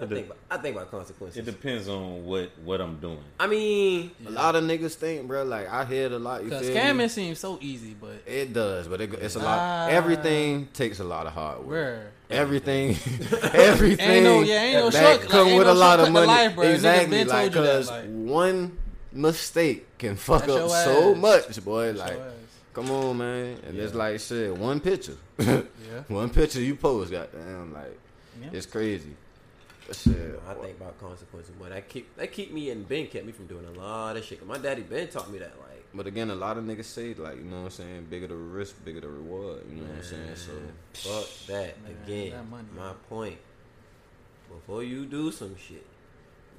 I think about, I think about consequences. It depends on what what I'm doing. I mean, A lot of niggas think, bro. Like I hear it a lot. You Cause feel me? scamming seems so easy, but It does, but it, it's a lot. Ah. everything takes a lot of hard work. where Everything, everything. Ain't no- yeah, ain't no that short- come ain't with no a lot of money. life, bro. Exactly, like told you that, cause like- one mistake can fuck That's up so ass. much, boy. Like, Your ass. Come on, man. And it's Yeah. like shit. One picture, yeah, one picture you post, goddamn, like Yeah. it's crazy. Shit, I think about consequences. But that keep that keep me and Ben kept me from doing a lot of shit. My daddy Ben taught me that. Like, But again, a lot of niggas say like, you know what I'm saying, bigger the risk, bigger the reward. You know what I'm saying? So fuck that Man, again. that money, my man. point. Before you do some shit,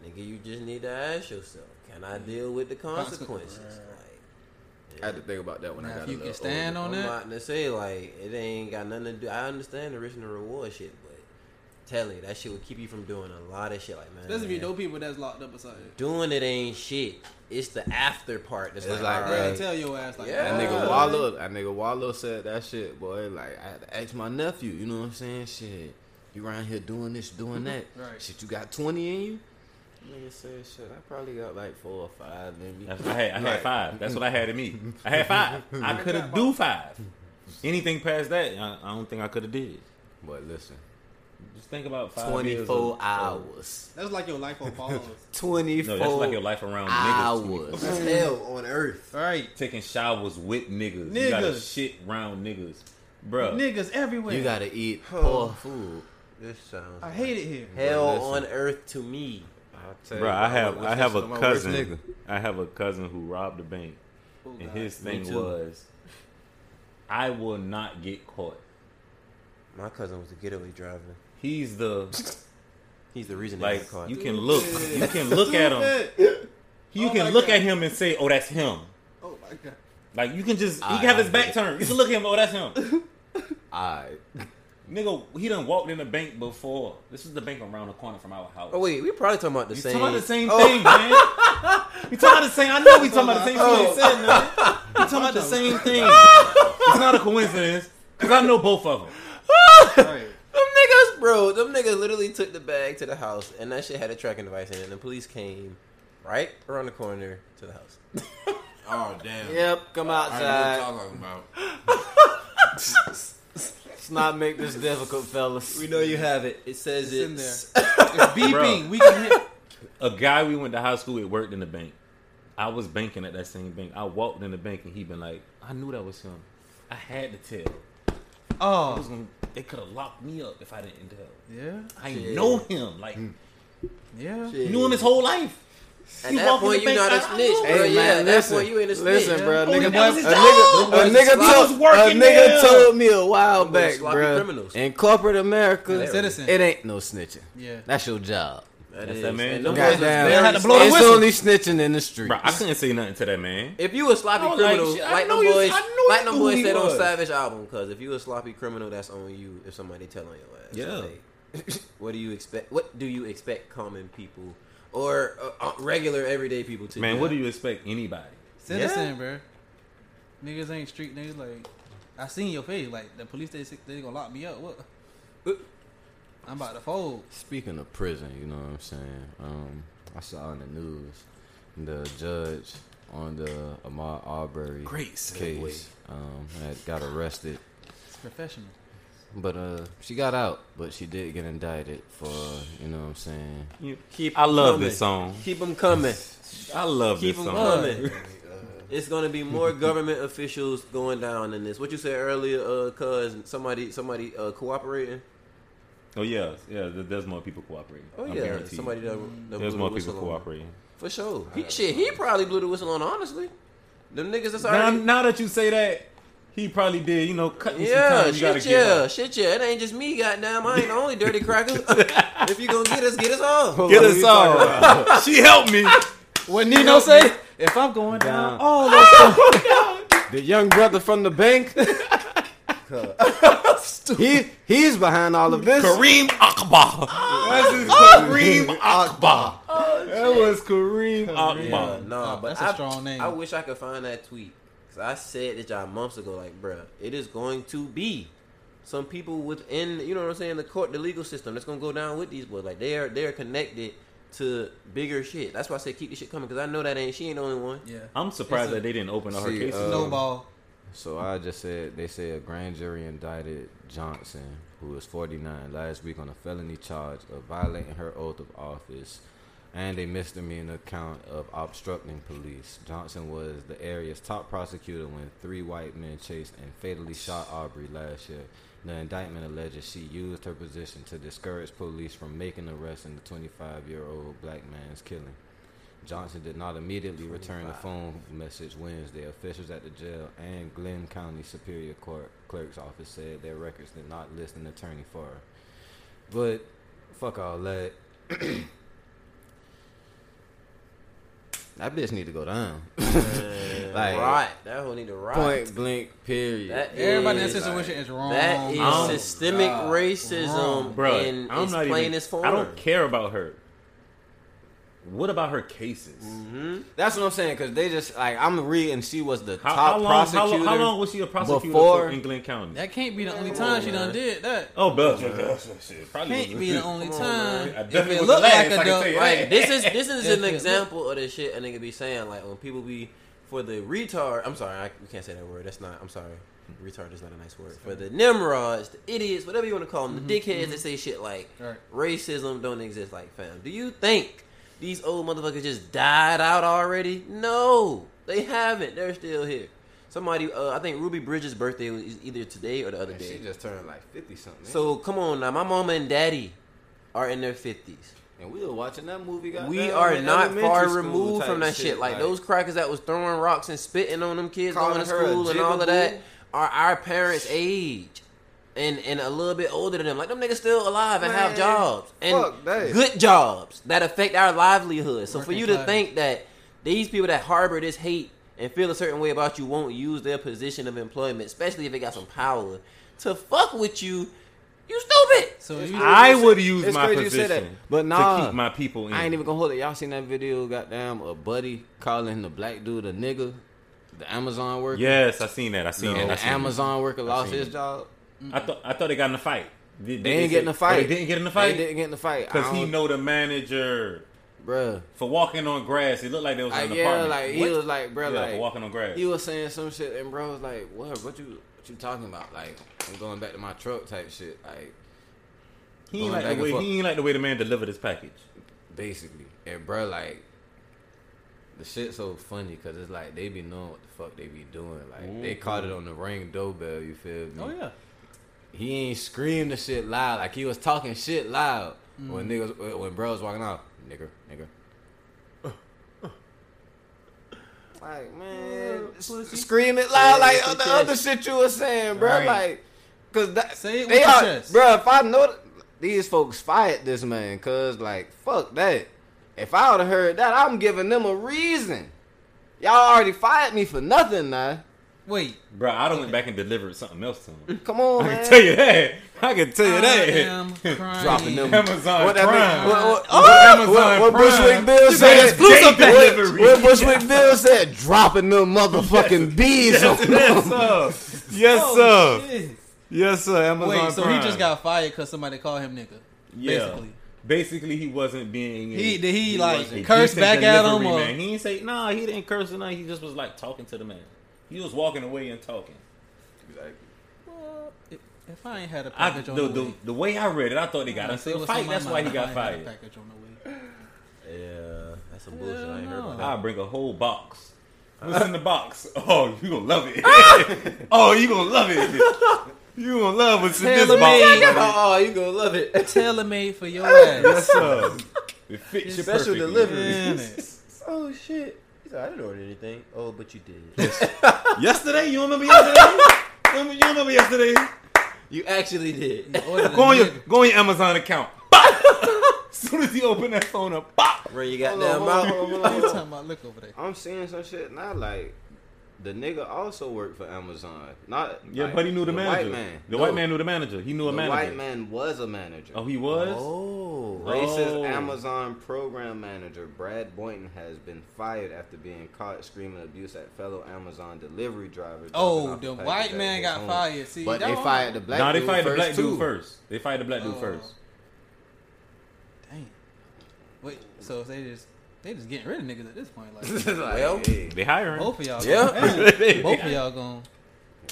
nigga, you just need to ask yourself: Can I deal with the consequences? Like, I had to think about that when I got if a you little can stand older. on I'm that, not to say like it ain't got nothing to do. I understand the risk and the reward shit, but tell you that shit would keep you from doing a lot of shit. Like man, especially if you know people that's locked up or something. doing it ain't shit. It's the after part that's It's like, like, all They'll right. tell your ass like Yeah. That that. nigga Wallow, that nigga Wallow said that shit, boy. Like I had to ask my nephew, you know what I'm saying? Shit, you around here doing this, doing that. Right. Shit, you got twenty in you? Nigga said, shit, I probably got like four or five in me. That's, I had I had five. That's what I had in me. I had five. I could have do five. Anything past that, I, I don't think I could have did. But listen, Just think about five twenty years four of- hours. That's like your life on pause. 24 No, that's like your life around niggas. hours. That's hell on earth. right, Taking showers with niggas. You gotta Niggas. shit round niggas. bro. niggas everywhere. You gotta eat poor food. This sounds I hate it here. hell Listen. on earth to me. I'll tell Bro, I have I have a listening to my worst cousin. I have a cousin who robbed a bank, Oh, and God. his thing was, I will not get caught. My cousin was a getaway driver. He's the He's the reason like caught. you can look, you can look at him, oh you Oh can look God. at him and say, "Oh, that's him." Oh my god. Like you can just he I- can have his I back get turned. You can look at him. Oh, that's him. Alright. Nigga, he done walked in the bank before. This is the bank around the corner from our house. oh wait, we probably talking about the same You same. talking about the same Oh, thing, man. You talking about the same. I know we talking about the same oh. thing. You said, man. You talking about the same thing. It's not a coincidence because I know both of them. Right. Them niggas, bro, them niggas literally took the bag to the house, and that shit had a tracking device in it. And the police came right around the corner to the house. Oh damn. Yep, come I know what outside. y'all talking about. Let's not make this difficult, fellas. We know you have it. It says It's in it's. It's beeping. We can hear. A guy we went to high school with worked in the bank. I was banking at that same bank. I walked in the bank and he been like, I knew that was him. I had to tell. Oh. I was Oh. gonna, they could have locked me up if I didn't tell. Yeah. I Shit. know him. Like hmm. Yeah. Shit. knew him his whole life. At You that walk point, you not a I- I snitch, bro. Hey yeah, man, at that listen, point, you ain't a snitch. listen, bro. Oh, Nigga, that a nigga, a nigga, boys told, was a nigga told me a while Them boys back, sloppy bro. criminals. In corporate America, Citizen. it ain't no snitching. Yeah. That's your job. That That's is. that man. And them Goddamn. boys is Goddamn. very They had to blow the it's whistle. only snitching in the street. Bro, I couldn't say nothing to that man. If you a sloppy I was like, criminal, like know them boys, like you them boys he said on. Savage album, because if you a sloppy criminal, that's on you. If somebody tell on your ass, Yeah. Like, what do you expect? What do you expect common people or uh, uh, regular everyday people too. Man, do? what do you expect anybody? Citizen, bro. Niggas ain't street niggas. Like, I seen your face. Like, the police, they, they gonna lock me up. What? I'm about to fold. Speaking of prison, you know what I'm saying? Um, I saw in the news the judge on the Ahmad Arbery Great case um, had got arrested, It's professional. But uh, she got out, but she did get indicted for you know what I'm saying. You- Keep I love coming. this song. Keep them coming. I love it. Keep this them song. coming. It's gonna be more government officials going down in this. What you said earlier, uh, cuz somebody, somebody uh, cooperating. Oh yeah, yeah. There's more people cooperating. Oh I yeah, guarantee you. somebody that, that There's more the people whistle on. cooperating. For sure. He, shit, he probably blew the whistle on. Honestly, them niggas that's Now, now that you say that, he probably did. You know, cut me some Yeah, time. You gotta shit, yeah, shit, yeah. It ain't just me, goddamn. I ain't the only dirty cracker. if you gonna get us, get us all. Get us all. she helped me. What Nino say? If I'm going down, Down. all those The young brother from the bank. he he's behind all of this. Kareem Akbar. That's his oh. Kareem Akbar. Oh, that was Kareem Yeah, Akbar. nah, but That's a I, strong name. I wish I could find that tweet because I said it y'all months ago. Like, bruh, it is going to be some people within, you know what I'm saying, the court, the legal system that's gonna go down with these boys. Like, they are they are connected to bigger shit. That's why I say keep this shit coming because I know that ain't she ain't the only one. Yeah. I'm surprised It's a- that they didn't open all her See, cases. uh, Snowball. So I just said they say a grand jury indicted Johnson, who was 49, last week on a felony charge of violating her oath of office and a misdemeanor count of obstructing police. Johnson was the area's top prosecutor when three white men chased and fatally shot Arbery last year. The indictment alleges she used her position to discourage police from making arrests in the 25-year-old black man's killing. Johnson did not immediately return the phone message Wednesday. Officials at the jail and Glynn County Superior Court Clerk's office said their records did not list an attorney for her. But fuck all that. that bitch need to go down. Like, right, that whole need to ride. Point blank. Period. That Everybody in that is- situation is wrong. That is Oh, systemic God. racism, Wrong. Bro, and I'm it's not plain even. as form. I don't care about her. What about her cases? Mm-hmm. That's what I'm saying. Cause they just like I'm reading. She was the How, top how long? Prosecutor. long, how long was she a prosecutor before- for in Glynn County? That can't be the only time she done did that. Oh, but shit, probably Can't be the only Come on, time. I If it was look like I a can dub, tell you right? This is this is an example of the shit a nigga be saying. Like when people be for the retard. I'm sorry, I, we can't say that word. That's not. I'm sorry. Retard is not a nice word. For the Nimrods, the idiots, whatever you want to call them, the dickheads that say shit like Right. racism don't exist. Like fam, do you think these old motherfuckers just died out already? No, they haven't. They're still here. Somebody, uh, I think Ruby Bridges' birthday was either today or the other And day. she just turned like fifty something. So come on now, my mama and daddy are in their fifties. and we were watching that movie. We are not far removed from that shit. Like, Like, those crackers that was throwing rocks and spitting on them kids going to school and all of that are our parents' age. And and a little bit older than them. Like them niggas still alive and have jobs. And fuck good jobs that affect our livelihood. So for you to class. think that these people that harbor this hate and feel a certain way about you won't use their position of employment, especially if they got some power, to fuck with you, you stupid. So you, I would use It's my crazy you say position, that, but nah, to keep my people in. I ain't even gonna hold it. Y'all seen that video? Goddamn, a buddy calling the black dude a nigga, the Amazon worker. Yes, I seen that. I seen and that. I the seen Amazon worker lost his it. Job. I thought I thought they got in a fight. Did, They didn't get in a fight. they didn't get in a fight They didn't get in the fight because he know the manager bruh. for walking on grass. It looked like they was in an yeah, apartment. like he was like, bro, yeah, like walking on grass. he was saying some shit, and bro was like, what? What you? What you talking about? Like, I'm going back to my truck type shit. Like, he ain't like the way he ain't like the way the man delivered his package. basically, and bro, like. The shit so funny because it's like they be knowing what the fuck they be doing. Like they caught it on the ring doorbell. You feel me? oh yeah. He ain't scream the shit loud. Like he was talking shit loud mm. when niggas when bro was walking off. Nigger, nigger. Like man, s- scream it loud Yeah, like the the other shit you was saying, bro. Right. Like, cause that Say it they with are, chest. bro. If I know th- these folks fired this man, cause like fuck that. If I would have heard that, I'm giving them a reason. Y'all already fired me for nothing now. Wait. Bro, I don't went back and delivered something else to him. Come on, I man. can tell you that. I can tell you I that. am. Dropping them. Amazon What that Prime. mean? What, what, Oh! what, Amazon what, what Prime. Bushwick Bill You said? exclusive What- delivery. What Bushwick Bill said? Dropping them motherfucking bees on them. yes, sir. Yes, Oh, sir. shit. Yes, sir. Amazon Wait, so Prime. he just got fired because somebody called him nigga. yeah. Basically. Basically, he wasn't being. a- He did he, like curse back at him delivery or. He didn't say nah. He didn't curse or nothing. He just was like talking to the man. He was walking away and talking. Well, if, if I ain't had a I, package on the, the, the, way, the way I read it, I thought they got into a fight. on my That's why he got I ain't had a fired. package on the way. Yeah, that's some bullshit. I ain't heard Hell about no. that. I'll bring a whole box. What's uh. in the box? Oh, you gonna love it. oh, you gonna love it. You gonna love what's in this box. Oh, you gonna love it. Tailor made for your ass. Yes, sir. It fits you Special delivery. Oh shit. He said, I didn't order anything. Oh, but you did. Yesterday, you remember yesterday? you, remember, you remember yesterday? you actually did. Ordered a Go on your go on your Amazon account. As soon as you open that phone up, bop. Run your Hold on, goddamn hold on, mouth. hold on, hold What on, you hold on. talking about? Look over there. I'm seeing some shit now. Like the nigga also worked for Amazon. Not Yeah, like, but he knew the, manager. White man. The No, white man knew the manager. He knew a the manager. white man was a manager. Oh, he was. Oh, Racist Oh. Amazon program manager Brad Boynton has been fired after being caught screaming abuse at fellow Amazon delivery driver. Oh, the white man got home. fired. See, But they fired the black nah, they dude fired the first black too. dude first. They fired the black dude Oh. first. Dang. Wait, so they just they just getting rid of niggas at this point. Like Like, Well, hey, They hiring. both of y'all. Yeah. Going, both of y'all going.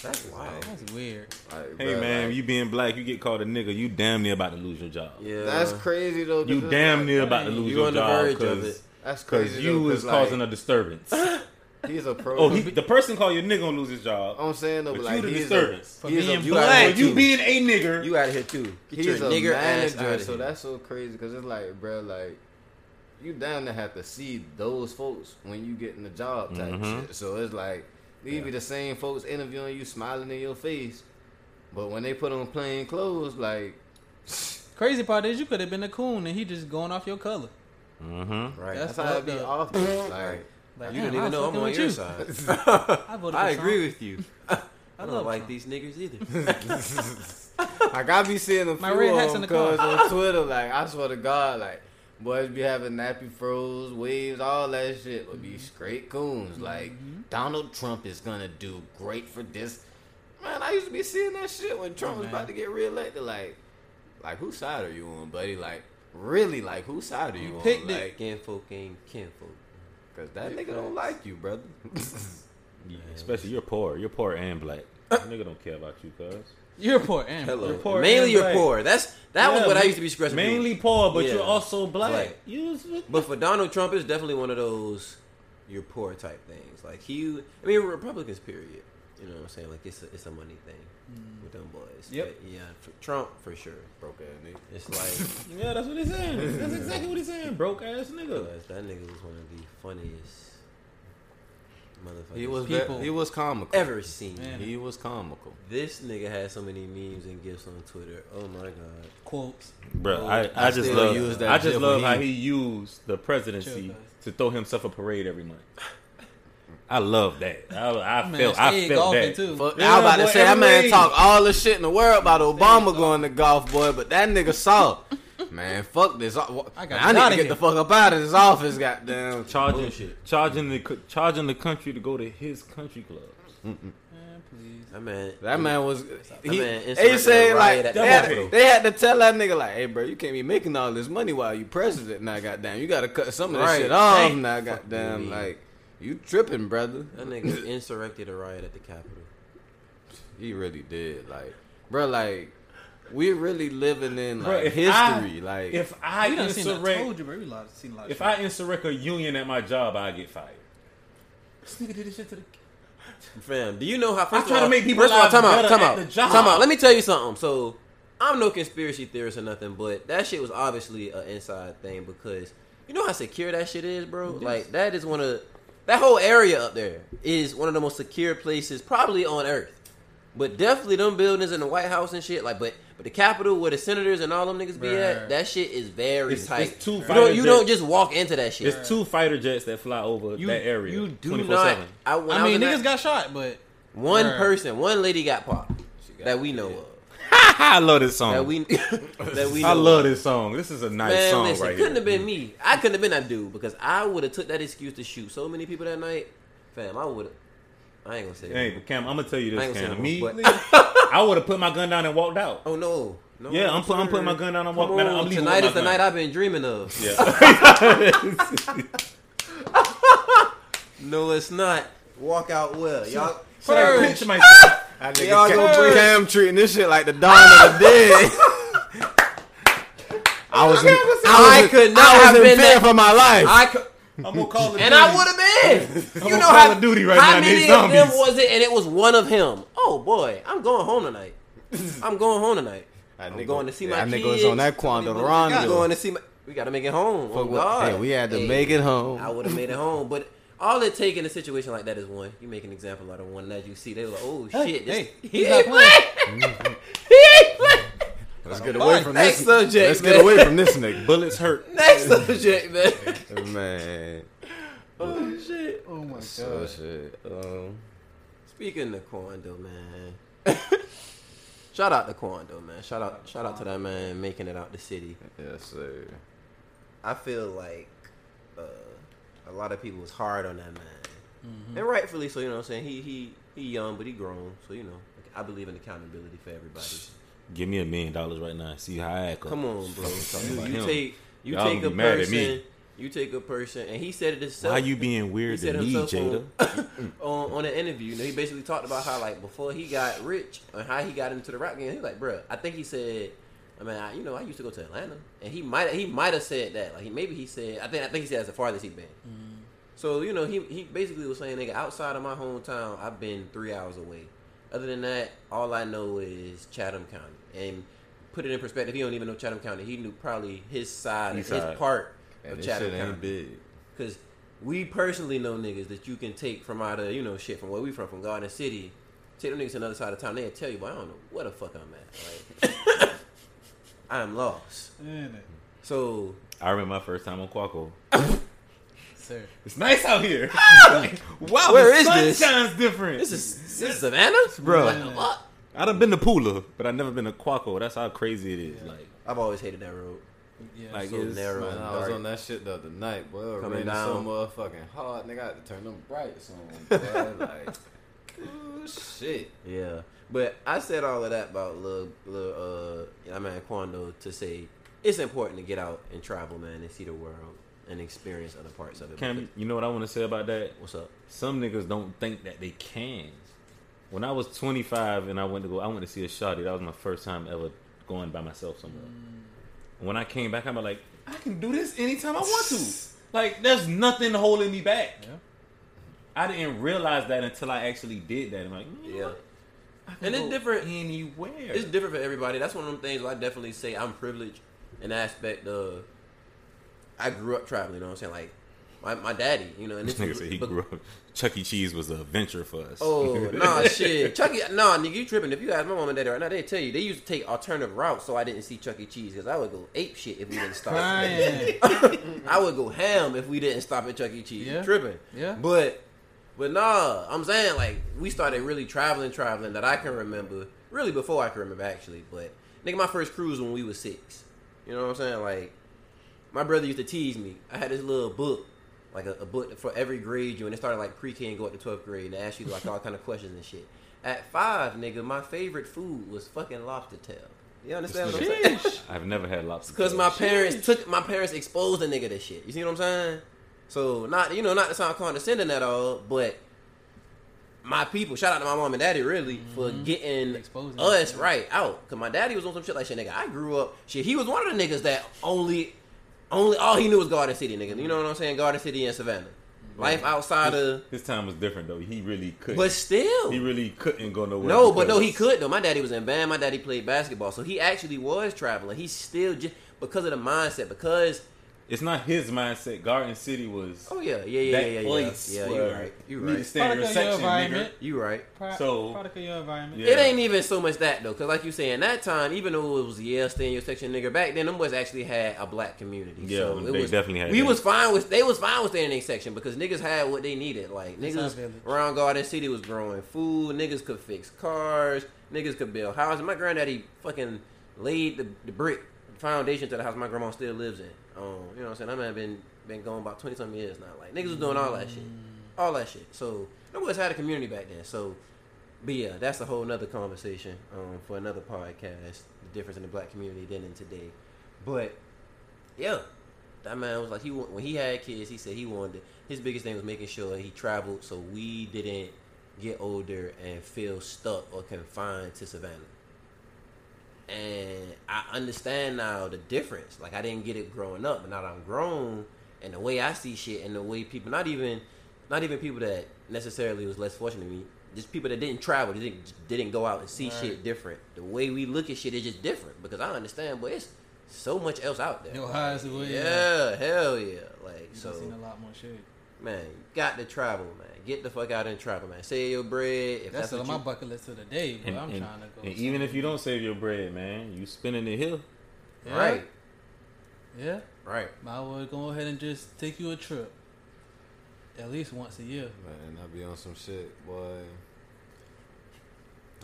that's wild. Oh, that's weird. like, Hey bruh, man, like, you being black, you get called a nigga, you damn near about to lose your job. Yeah, that's crazy though. You it's damn like, near about to lose you your on job because. That's because crazy. you though, was 'cause, causing like, a disturbance. He's a pro. oh, he, the person called your nigga gonna lose his job. I'm saying though, but but like you the he's disturbance. A, For he's being a, you black. out you being a nigger, You out of here too. Get he's your a nigger ass manager, out of so that's so crazy because it's like, bro, like you down to have to see those folks when you get in the job type Mhm. shit. So it's like these Yeah. be the same folks interviewing you, smiling in your face, but when they put on plain clothes, like Crazy part is you could have been a coon and he just going off your color. mm-hmm. right. That's that's how it be fucked up. off. Like Like, you damn, don't even know I'm fucking on with your you. side. I, voted I for agree with you. I love don't like Trump. these niggas either. Like I be seeing a few My red hat's of them the car. cuz on Twitter. Like I swear to God, like boys be having nappy froze, waves, all that shit would be straight coons. Like Mm-hmm. Donald Trump is gonna do great for this. Man, I used to be seeing that shit when Trump was about to get reelected. Like, like whose side are you on, buddy? Like, really? Like, whose side are you, You on? picked it. like, Kinfolk ain't kinfolk. cause that nigga don't like you, brother. Yeah, especially you're poor. You're poor and black. That nigga don't care about you, cuz. You're poor and Hello. You're poor Mainly you're black. poor. That's that was Yeah, what I used to be stressing. Mainly poor, but Yeah. you're also black. Black. You was But for Donald Trump, it's definitely one of those you're poor type things. Like he, I mean, Republicans, period. You know what I'm saying? Like it's a, it's a money thing mm. with them boys. Yep. But yeah, for Trump for sure. Broke ass nigga. It's like yeah, that's what he's saying. That's exactly what he's saying. Broke ass nigga. that nigga was one of the funniest motherfuckers He was People. ve- he was comical. ever seen. Man. He was comical. This nigga has so many memes and gifs on Twitter. Oh my god. quotes. Bro, oh, I, I, I just love use that I just love when how he- he used the presidency Sure to throw himself a parade every month. I love that. I, I Man, felt I stayed felt golfing that. too. Fuck, Yeah, I was about to boy, say that man every talk all the shit in the world about Obama going to golf, boy, but that nigga saw. Man, fuck this. I, I I, got I need outta to get here. the fuck up out of this office, goddamn. Charging, Bullshit. charging the charging the country to go to his country clubs. Man, please. That man. That man was. He, man they insurrected said like they had, they had to tell that nigga like, "Hey, bro, you can't be making all this money while you president now. Goddamn, you got to cut some of this Right. shit off Dang. now. Fuck Goddamn, you, like you tripping, brother. That nigga insurrected a riot at the Capitol. He really did. Like, bro, like we really living in Bro, like if history. I- like, If I We done seen that. insurrect, Told you, bro. We lot- seen a lot of if shit. I insurrect a union at my job, I get fired. This nigga did this shit to the. Fam, do you know how? First I'm of trying all, to make people First of all, time out, better time at out, the job. time out. Let me tell you something. So, I'm no conspiracy theorist or nothing, but that shit was obviously an inside thing because you know how secure that shit is, bro. Like that is one of that whole area up there is one of the most secure places probably on earth. But definitely them buildings in the White House and shit, like, but but the Capitol where the senators and all them niggas be Bruh. at, that shit is very It's- tight. it's two you fighter don't, you don't just walk into that shit. It's two fighter jets that fly over you, that area. You do 24/7. not. I, when I was mean, niggas that- got shot, but one Bruh. person, one lady got popped got that we know hit. of. I love this song. That we that we. Know I love of. this song. This is a nice Man, song listen, right couldn't here. have been me. I couldn't have been that dude because I would have took that excuse to shoot so many people that night. Fam, I would have. I ain't gonna say. Hey, it. but Cam, I'm gonna tell you I ain't this, gonna Cam. say Me, no more, I would have put my gun down and walked out. Oh no, no. Yeah, I'm put- I'm putting my gun down and walk- Come man, I'm Tonight with is my the gun. night I've been dreaming of. Yeah. No, it's not. Walk out well, y'all. so I can picture myself. that Y'all nigga go Cam. Cam treating this shit like the dawn of the dead. I was, in, I was, could not I was have in been fear that- for my life. I could. I'm gonna call it. And I would have been. You know Call how, of Duty right how now, many they of them was it? And it was one of him. Oh boy, I'm going home tonight. I'm going home tonight. I'm nigga- going to see my that kids. nigga was on that Quando I'm going to see my. We got to make it home. Oh Fuck, God. Hey, we had to Hey, make it home. I would have made it home, but all it take in a situation like that is one. You make an example out of one that you see. They were like, oh Hey, shit, this, hey, he he's ain't not playing. playing. he ain't playing. Let's get away from Next this. subject, Let's man. get away from this nigga. Bullets hurt. Next subject, man. Man. oh shit. Oh my god. So shit. Um, Speaking of Quando, man. shout out to Quando, man. Shout out, shout out to that man making it out the city. Yes, sir. I feel like uh, a lot of people was hard on that man, Mm-hmm. and rightfully so. You know what I'm saying? He he he young, but he grown. So you know, I believe in accountability for everybody. Give me a million dollars right now. See how I act. Come on, bro. You, you take you Y'all take a be mad at person. me. You take a person, and he said it himself. Why you being weird said to me, Jada? on, on on an interview. You know, he basically talked about how like before he got rich and how he got into the rap game. He was like, bruh, I think he said, I mean, I, you know, I used to go to Atlanta, and he might he might have said that. Like he, maybe he said, I think I think he said that's the farthest he been. Mm. So you know, he he basically was saying, nigga, outside of my hometown, I've been three hours away. Other than that, all I know is Chatham County. And put it in perspective, he don't even know Chatham County. He knew probably his side, East his side. part And of this Chatham shit County. ain't big. Cause we personally know niggas that you can take from out of you know shit from where we from from Garden City, take them niggas to another side of town. They'll tell you, but I don't know what the fuck I'm at. Like, I'm lost. Ain't? So I remember my first time on Quacco. Sir. It's nice out here. Like, wow, Where the is sun this? shines different. this is this is Savannah, Bro. Like. I'd have been to Pooler, but I've never been to Quacco. That's how crazy it is. Like, I've always hated that road. Yeah. Like, So it's- narrow Man, and I was on that shit the other night, boy. It Coming raining so down. motherfucking hard, nigga. I had to turn them brights on, boy. like, oh shit. Yeah, but I said all of that about little, little uh, I mean Quando to say it's important to get out and travel, man, and see the world and experience other parts of it. Cam, you know what I want to say about that? What's up? Some niggas don't think that they can. When I was 25 and I went to go, I went to see a shotty. That was my first time ever going by myself somewhere. Mm. When I came back, I'm like, I can do this anytime I want to. Like, there's nothing holding me back. Yeah. I didn't realize that until I actually did that. I'm like, you know Yeah. what? And it's different- anywhere. It's different for everybody. That's one of them things where I definitely say I'm privileged in aspect of I grew up traveling. You know what I'm saying? Like my, my daddy, you know. And This nigga said he but- grew up. Chuck E. Cheese was a venture for us. Oh nah, shit, Chucky. Nah, nigga, you tripping? If you ask my mom and daddy right now, they tell you they used to take alternative routes so I didn't see Chuck E. Cheese because I would go ape shit if we didn't stop. I would go ham if we didn't stop at Chuck E. Cheese. Yeah. tripping? Yeah. But but nah, I'm saying like we started really traveling, traveling that I can remember. Really before I can remember actually. But nigga, my first cruise when we was six. You know what I'm saying? Like my brother used to tease me. I had this little book, like a, a book for every grade you, and it started like pre-K and go up to 12th grade, and they ask you like all kind of questions and shit. At five, nigga, my favorite food was fucking lobster tail. You understand what I'm saying? I've never had lobster. Because my parents took my parents exposed a nigga to shit. You see what I'm saying? So not you know not to sound condescending at all, but my people, shout out to my mom and daddy really for getting Exposing us us. right out. Cause my daddy was on some shit like shit, nigga. I grew up shit. He was one of the niggas that only, only all he knew was Garden City, nigga. You know what I'm saying? Garden City and Savannah. Life outside of, His time was different though. He really couldn't. but still, he really couldn't go nowhere. no, but no, he could though. My daddy was in band. My daddy played basketball, so he actually was traveling. He still just because of the mindset. Because It's not his mindset. Garden City was oh yeah, yeah, yeah, that yeah, yeah, yeah. place. Yeah, you where right. You need to right. stay in your Product your section, nigga. environment. You right. Pro- So- product of your environment. Yeah. It ain't even so much that though, cause like you saying that time, even though it was yeah, stay in your section, nigga. Back then, them boys actually had a black community. Yeah, so it they was, definitely had We that. was fine with they was fine with staying in their section because niggas had what they needed. Like niggas around Garden City was growing food. Niggas could fix cars. Niggas could build houses. My granddaddy fucking laid the, the brick foundation to the house my grandma still lives in. Um, you know what I'm saying? That man been been going about twenty something years now. Like niggas was doing all that shit, all that shit. So boys had a community back then. So. But yeah, that's a whole nother conversation um, for another podcast. The difference in the black community then and today. But yeah, that man was like he when he had kids, he said he wanted his biggest thing was making sure he traveled so we didn't get older and feel stuck or confined to Savannah. And I understand now the difference. Like I didn't get it growing up, but now that I'm grown and the way I see shit and the way people not even not even people that necessarily was less fortunate than me, just people that didn't travel, they didn't didn't go out and see shit different. The way we look at shit is just different because I understand, but it's so much else out there. Highs the way. Yeah, hell yeah. Like You so so, seen a lot more shit. man, you got to travel, man. Get the fuck out and travel, man. Save your bread. If That's, that's, on what my you, bucket list to the day, bro. And, I'm and- trying to go. and even if you don't save your bread, man, you spending it here. yeah, right, Yeah. right. Might as well go ahead and just take you a trip. At least once a year. Man, I'll be on some shit, boy.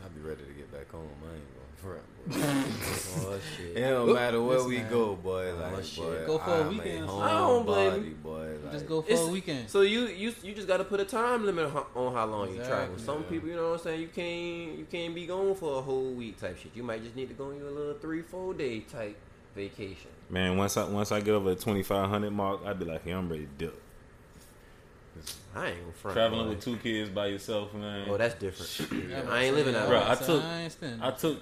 I'll be ready to get back home. I ain't going front. Boy. Oh shit. it don't matter where Listen, we man. go, boy. Oh, Like, shit. boy, Go for a I'm weekend or home. I don't blame body, you. boy. Like, Just go for It's- a weekend. So you you you just got to put a time limit on how long you travel. Some Yeah. people, you know what I'm saying, you can't you can't be gone for a whole week type shit. You might just need to go on your little three four day type vacation. Man, once I once I get over the twenty five hundred mark, I'd be like, hey, I'm ready to dip. I ain't gonna front. Traveling boy. with two kids by yourself, man. Oh, that's different. Yeah, I ain't living that Bro. I took- I ain't. I took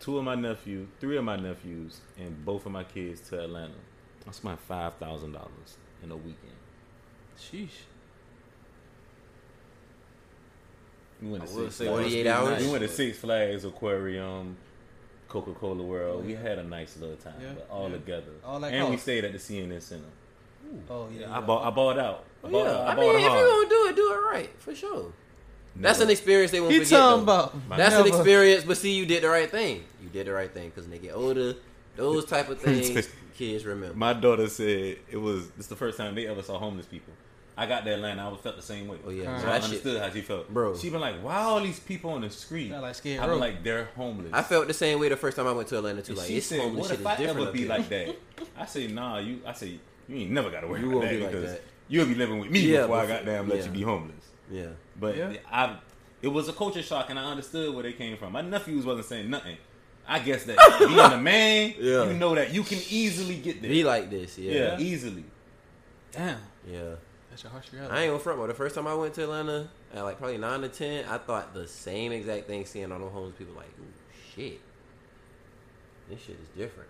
two of my nephews, three of my nephews, and both of my kids to Atlanta. I spent five thousand dollars in a weekend. Sheesh. We went to Six Flags. must be 48 hours? We went to Six Flags, Aquarium, Coca Cola World. We had a nice little time, Yeah, but all yeah. together. All and we stayed at the CNN Center. Oh yeah. I bought. I bought out. I Oh, bought, yeah, I I mean, if you're gonna do it, do it right for sure. That's an experience they won't He forget. talking though. about. That's an experience, but see, you did the right thing. You did the right thing because when they get older, those type of things kids remember. My daughter said it was. it's the first time they ever saw homeless people. I got to Atlanta. I was felt the same way. Oh, yeah. so That I shit- understood how she felt, Bro. She been like, "Why all these people on the street?" Got like scared I road. was like, "They're homeless." I felt the same way the first time I went to Atlanta too. And Like, she it's said, homeless "What shit if is I different ever be here. like that?" I say, "Nah, you." I say, "You ain't never got to worry You about won't that be like because that. you'll be living with me Yeah, before I before- got damn let you be homeless." Yeah, But Yeah. I, it was a culture shock, and I understood where they came from. My nephews wasn't saying nothing. I guess that being a man, Yeah. you know that you can easily get there. be like this. yeah. Yeah, easily. Damn. yeah. That's your harsh reality. I ain't gonna front. But the first time I went to Atlanta, at like probably nine to ten, I thought the same exact thing. Seeing all the homeless people, like, ooh, shit, this shit is different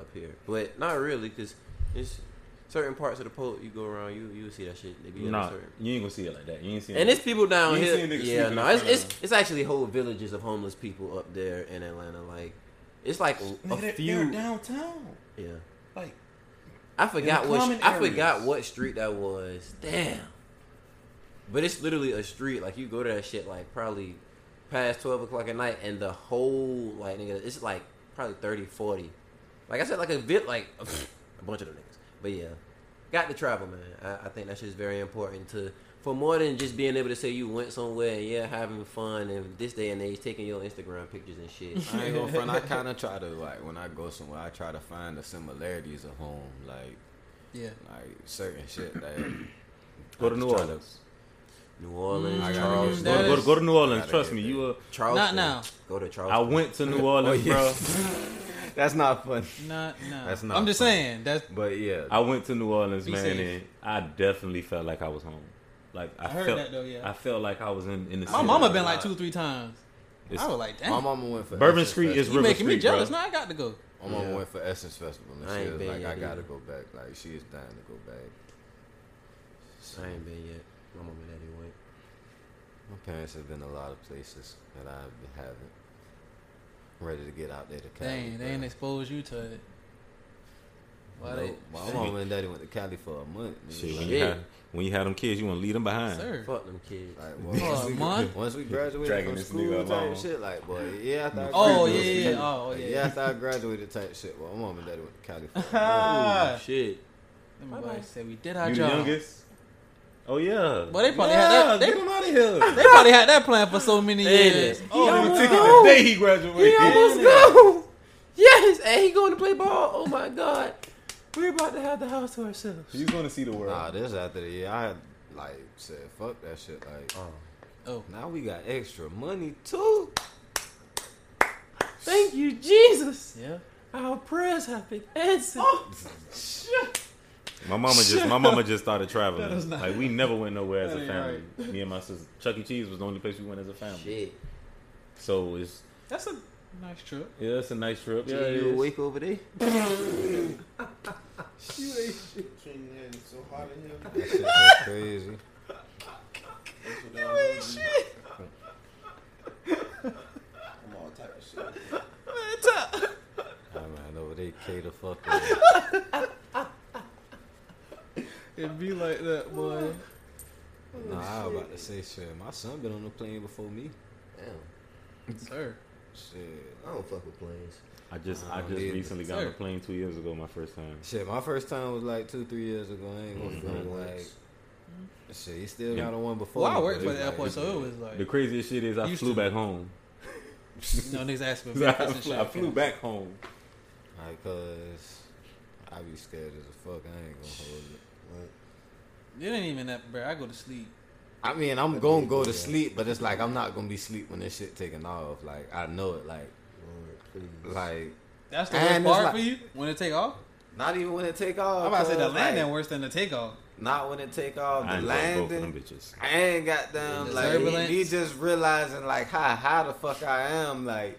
up here. But not really, cause it's certain parts of the pole you go around, you you see that shit. They be Nah, certain. you ain't gonna see it like that. You ain't see And it's people down You ain't here. seen Yeah, no, it's, it's it's actually whole villages of homeless people up there in Atlanta. Like, it's like a, a few. downtown. Yeah, Like I forgot what common I forgot what street that was. Damn. But it's literally a street. Like you go to that shit like probably past twelve o'clock at night, and the whole like nigga, it's like probably 30, 40. Like I said, like a bit like a bunch of them niggas. But yeah, got to travel, man. I, I think that's just very important to for more than just being able to say you went somewhere and yeah, having fun and this day and age taking your Instagram pictures and shit. I ain't gonna front. I kind of try to like when I go somewhere, I try to find the similarities of home, like Yeah. like certain shit that. go to New just try Orleans. New Orleans, I gotta Charleston, Go, to- go, to- go to New Orleans. Trust me, there. you. Uh, Charleston. Not now. Go to Charles. I went to New Orleans, Oh, yeah. bro. That's not fun. Not, no. That's not I'm just funny. saying that's But yeah, I went to New Orleans, man, safe. and I definitely felt like I was home. Like I, I heard felt, that, though, yeah. I felt like I was in in the. my city. mama been like two, three times. It's- I was like, damn. my mama went for Bourbon Essence Street is Festival. you River making me jealous. bro. Now I got to go. My mama Yeah. went for Essence Festival, and I she was like, yet "I gotta go back." Like she is dying to go back. I ain't been yet. My mom and daddy went. My parents have been a lot of places that I haven't. Ready to get out there to Cali. Dang, they ain't expose you to it. Why Nope. they? My mom and daddy went to Cali for a month. nigga. Shit, when you Yeah. had when you had them kids, you want to leave them behind. Sir. Fuck them kids. Like, For well, once, a we, month? once we graduated Dragging from school nigga type along. shit, like boy, yeah, after I Oh, graduated, yeah, yeah, oh, like, yeah. yeah, after I graduated type shit. Well, my mom and daddy went to Cali for a month. Ah. Shit. Them Bye-bye. said we did our You the job. youngest? Oh yeah. Well, they probably yeah, had that- they- Get him out of here. They probably had that plan for so many Hey, years. Oh, he Oh, almost go. the day he graduated. He almost go. Yes, and he going to play ball. Oh my god, we're about to have the house to ourselves. He's going to see the world. Nah, this after the year, I had like said, fuck that shit. Like, uh-huh. oh. now we got extra money too. Thank you, Jesus. yeah. Our prayers have been answered. Oh, My mama just my mama just started traveling. That is not- like we never went nowhere as a ain't family. Me and my sister. Chuck E. Cheese was the only place we went as a family. Shit. So it's That's a nice trip. yeah, it's a nice trip. Yeah, Yeah, you is. awake over there? Between there and so hot in here. That shit so crazy. You ain't shit. I'm all type of shit. I man, over there, K the fuck up. It be like that, boy. Nah, I was about to say shit. My son been on the plane before me. Damn. Sir. Shit. I don't fuck with planes. I just I I just either. recently got on a plane two years ago. My first time. Shit, my first time was like two, three years ago. I ain't gonna Mm, front mm, like Shit, he still got a one before. Well, I worked for the airport, like- so it was like The craziest shit is I flew to. back home. you know niggas asked me for I benefits and flew, shit. I flew back home. Like, cause I be scared as a fuck. I ain't gonna hold it. It ain't even that, bro. I go to sleep. I mean, I'm gonna go to sleep, but it's like I'm not gonna be sleep when this shit taking off. Like I know it. Like, like That's the And worst part like- for you when it take off. not even when it take off. I'm about to say the landing like, worse than the takeoff. Not when it take off. I The ain't both of them landing. bitches. I ain't got them like turbulence. he just realizing like how how the fuck I am like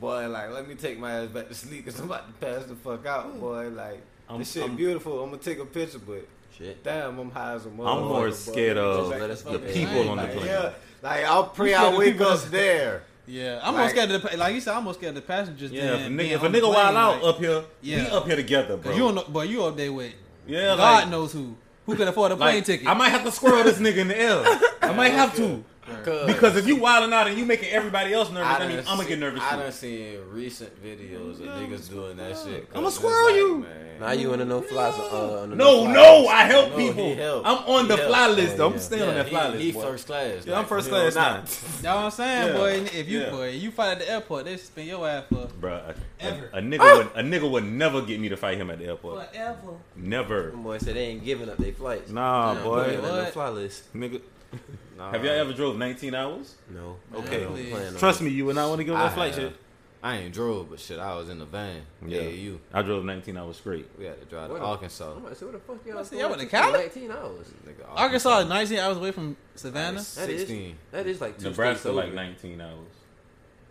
boy like let me take my ass back to sleep because I'm about to pass the fuck out hmm. boy like I'm- this shit I'm- beautiful I'm gonna take a picture but Shit. damn I'm high as a motherfucker I'm more boy. scared of Back let to us fucking get people plane. on the plane. yeah like I'll pray I of wake people up there Yeah, I'm Like- more scared of the. Like you said, I'm more scared of the passengers. Yeah, if a nigga, if a nigga plane, wild out like- up here, Yeah. we up here together, bro. Cause you don't know, boy, you up there with yeah, God like, knows who who can afford a plane like, ticket. I might have to squirrel this nigga in the air. I might have to. Because if you wilding out and you making everybody else nervous, I, mean, done I'm gonna get nervous I too. done seen recent videos of niggas doing that shit. I'ma 'cause it's squirrel like, you. man, Now you wanna know flies? Uh, on the No, no. I help No, he people. helped. I'm on He the helped. fly list. Oh, I'm yeah. staying Yeah, on that he, fly he list. boy. first class. Yeah, I'm first class don't now. not- That's what I'm saying, Yeah. boy. If you Yeah. boy, you fight at the airport, they spin your ass for Bruh, a, Ever. a, a nigga would a nigga would never get me to fight him at the airport. forever. Never. Boy said they ain't giving up their flights. Nah, Nah, boy. on the fly list. Nigga, Nah. have y'all ever drove 19 hours? No. Okay. I don't Please. plan on Trust me, you and I want to give on that flight have. shit. I ain't drove, but shit, I was in the van. Yeah, Yeah. you. I drove 19 hours straight. We had to drive What to the- Arkansas. I'm like, so what the fuck y'all? I said, going y'all went to Cali? 19 hours. Nigga, Arkansas is 19 hours away from Savannah. Like, That is- 16. That is like two Nebraska states like 19 hours.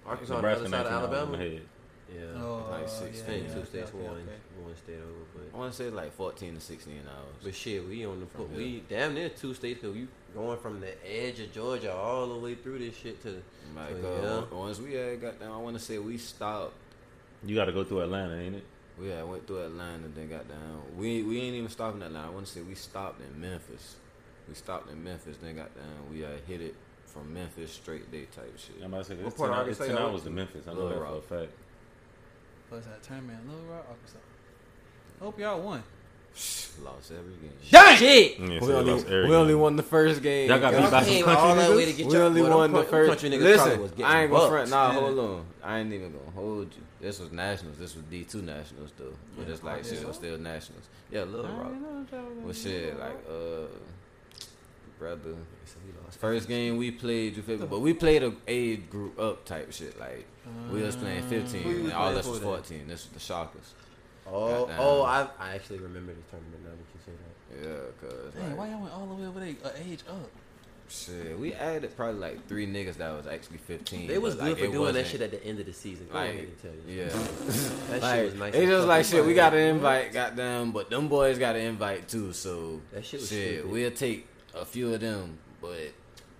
Arkansas on Nebraska the other 19 side of hours Alabama. ahead. Yeah. Oh, Like yeah, 16, I yeah, two okay, states, okay, one okay. one state over. But I want to say like 14 to 16 hours. but shit, we on the From we here. damn near two states because we going from the edge of Georgia all the way through this shit to. Like, So, uh, yeah. once we had got down, I want to say we stopped. You got to go through Atlanta, ain't it? We had went through Atlanta, then got down. We we ain't even stopping in Atlanta. I want to say we stopped in Memphis. We stopped in Memphis, then got down. We had hit it from Memphis straight day type shit. I'm about to say, What it's part 10, of hours, it's Arkansas 10 y'all to Memphis. I know Little that Rock. for a fact. What's that? Turn man, Little Rock, Arkansas. Hope y'all won. Lost every game. Dang! Shit! Yeah, We so they only, lost every we only won the first game. Y'all got beat by some country niggas? way to get We y'all- only boy, won the first. Country niggas probably was Listen, I ain't gonna front. Nah, Yeah. hold on. I ain't even gonna hold you. This was nationals. This was D two nationals though. But Yeah. it's like shit Yeah. was still nationals. Yeah, Little Rock. Well, shit, like uh, brother. First game we played, you feel me? But we played a age group up type shit. Like we was playing fifteen, you and all playing us was fourteen. This was the Shockers. Oh, Goddamn. oh, I, I actually remember this tournament now that you say that. Yeah, cause Dang, like, why y'all went all the way over there, uh, age up? shit, we added probably like three niggas that was actually fifteen. They was good like, for doing that shit at the end of the season. Go ahead Like, and tell you. yeah. That like, shit was nice. It's as just like shit. We got an What? invite, goddamn, but them boys got an invite too. So That shit was shit, stupid. we'll take a few of them, but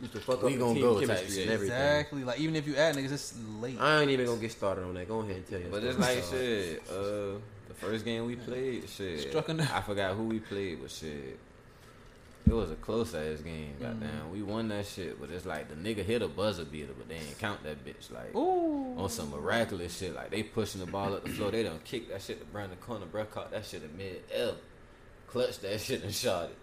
Used to We gonna go type chemistry and everything. Exactly. Like even if you add niggas, it's late. I ain't even gonna get started on that. Go ahead and tell you. but it's like shit. Uh, the first game we played, shit. Struck a nerve. I forgot who we played, but shit. It was a close ass game, mm. goddamn. We won that shit, but it's like the nigga hit a buzzer beater, but they ain't count that bitch. Like Ooh. on some miraculous shit. Like they pushing the ball up the floor. They don't kick that shit to Brandon Corner. Bruh caught that shit in mid L. Clutched that shit and shot it.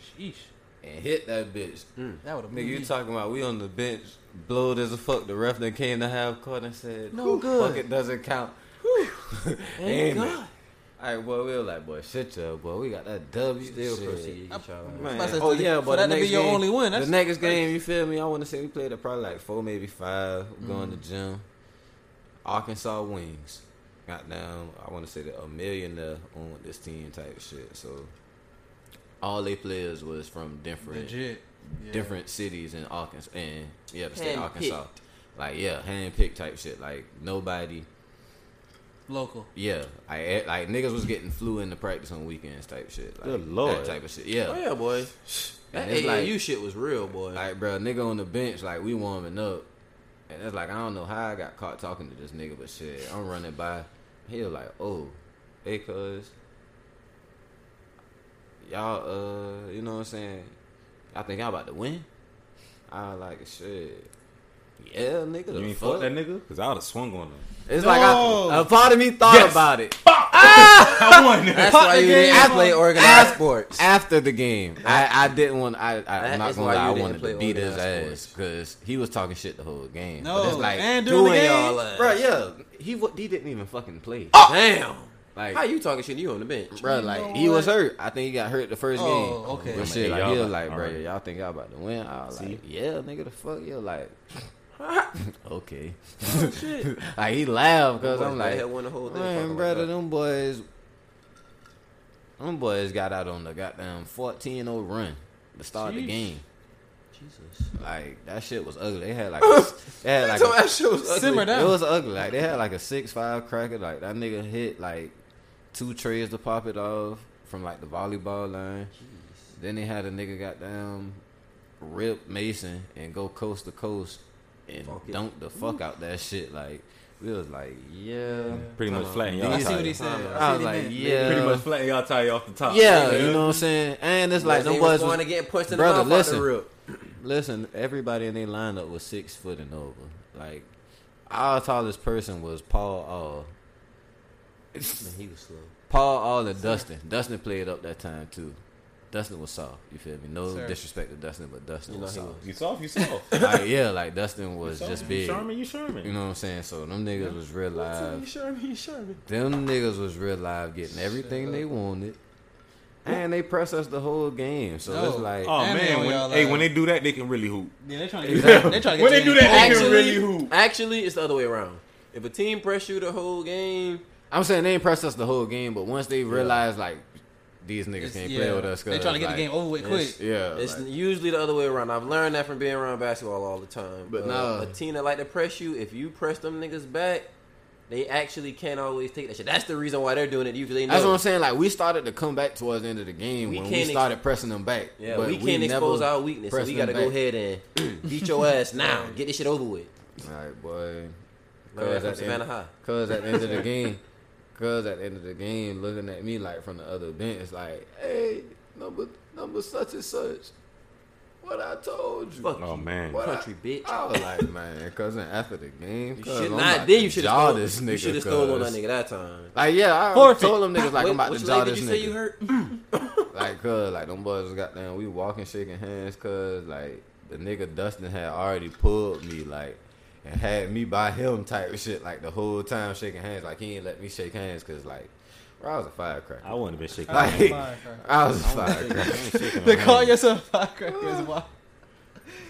Sheesh. And hit that bitch. Mm. That would have Nigga, you talking about we on the bench, blowed as a fuck. The ref that came to half court and said, "No good, fuck it doesn't count." Ain't God. It? All right, boy, we were like, boy, shit, yo, boy, we got that W. Still shit. proceed. Get. Man. say, Oh yeah, but that the to be your game, only win, the that's next game, you feel me? I want to say we played at probably like four, maybe five. Going to Mm. gym. Arkansas Wings. Got down. I want to say that a millionaire on this team type shit. So all they players was from different legit. Yeah. different cities in Arkansas and yeah, the state of Arkansas. Like yeah, hand picked type shit. Like nobody. Local. Yeah, like like niggas was getting flew into practice on weekends type shit. Like, Good lord. that type of shit. Yeah, Oh yeah, boy. That And it's like- AAU shit was real, boy. like bro, nigga on the bench, like we warming up, and it's like I don't know how I got caught talking to this nigga, but shit, I'm running by. He was like, oh, hey, cuz, y'all, uh, you know what I'm saying? I think y'all about to win. I was like, shit. Yeah, nigga. You the ain't fuck? fuck that nigga? Because I would have swung on him. It's No. like I, a part of me thought Yes. about it. Ah! I won. That's Fuck why you game. didn't play organized sports. After the game, I, I didn't want. I, I, I'm not gonna lie. I wanted to beat his organized ass because he was talking shit the whole game. No, but it's like, and during the Doing game, y'all ass. bro, yeah, he he didn't even fucking play. Damn. Like, How you talking shit? You on the bench? bro, like he was hurt. I think he got hurt the first Oh, game. okay. But I'm shit, like, like he was like, bro, alright. y'all think y'all about to win? I was like, yeah, nigga, the fuck, you like, okay. Oh, shit. like he laughed because I'm like, won the whole thing. Man, fucking brother, like them boys, them boys got out on the goddamn 14-0 run to start the game. Jesus. Like that shit was ugly. They had like, a, they had like, So a, that shit was ugly. simmer it was ugly. Like they had like a six five cracker. Like that nigga hit like two trays to pop it off from like the volleyball line. Then they had a nigga got down rip Mason and go coast to coast and Fuck it. dunk the fuck out that shit. Like we was like, yeah. Pretty much flatten I y'all see what he said. I I was see what he like, yeah. Pretty much flatten y'all tire off the top. Yeah, you know what I'm saying? And it's like Like them they boys was was, to get pushed in Brother, the mouth out listen. the listen, everybody in their lineup was six foot and over. Like our tallest person was Paul All. Man, he was slow. Paul All and Dustin. Dustin played up that time too. Dustin was soft. You feel me? No Sir. disrespect to Dustin, but Dustin You know was soft. You soft, you soft. like, yeah, like Dustin was Soft, just You big. Sherman, you Sherman. You know what I'm saying? So them niggas was real live. sure me, sure me. Them niggas was real live getting everything they wanted. And they press us the whole game. So it's like Oh man, when when, hey, when they do that, they can really hoop. Yeah, they trying to get. They trying to get When they do that, the they game. can Actually, really hoop. actually, it's the other way around. If a team press you the whole game, I'm saying they ain't pressed us the whole game, but once they realize like these niggas It's- can't yeah. play with us, They trying to get like, the game over with it's- quick. Yeah, it's like- usually the other way around. I've learned that from being around basketball all the time. But Uh, nah. a team that like to press you, if you press them niggas back, they actually can't always take that shit. That's the reason why they're doing it. Usually, they know. That's what I'm saying. Like we started to come back towards the end of the game We when we can't ex- started pressing them back. Yeah, but we can't never expose our weakness. So we got to go ahead and beat your ass now. Get this shit over with. Like boy, Learn cause at, the end, High. cause at the end of the game, cause at the end of the game, looking at me like from the other bench, it's like, hey, number number such and such. What I told you. Fuck Oh you, man, What country bitch. I was like, man, cousin, after the game, You cuz should I'm not. about Then you should jaw have this nigga. You should have stolen on that nigga that time. Like yeah, I Forfeit. told them niggas like Wait, I'm about to leg jaw this you nigga. say you hurt? Like, cuz, like, them boys was goddamn, we walking, shaking hands, cuz, like, the nigga Dustin had already pulled me, like, and had me by him type of shit, like, the whole time shaking hands. Like, he ain't let me shake hands, cuz, like, bro, I was a firecracker. I wouldn't have been shaking. Like, Firecracker. I was a I ain't firecracker. They no call hands. yourself firecrackers. Wow.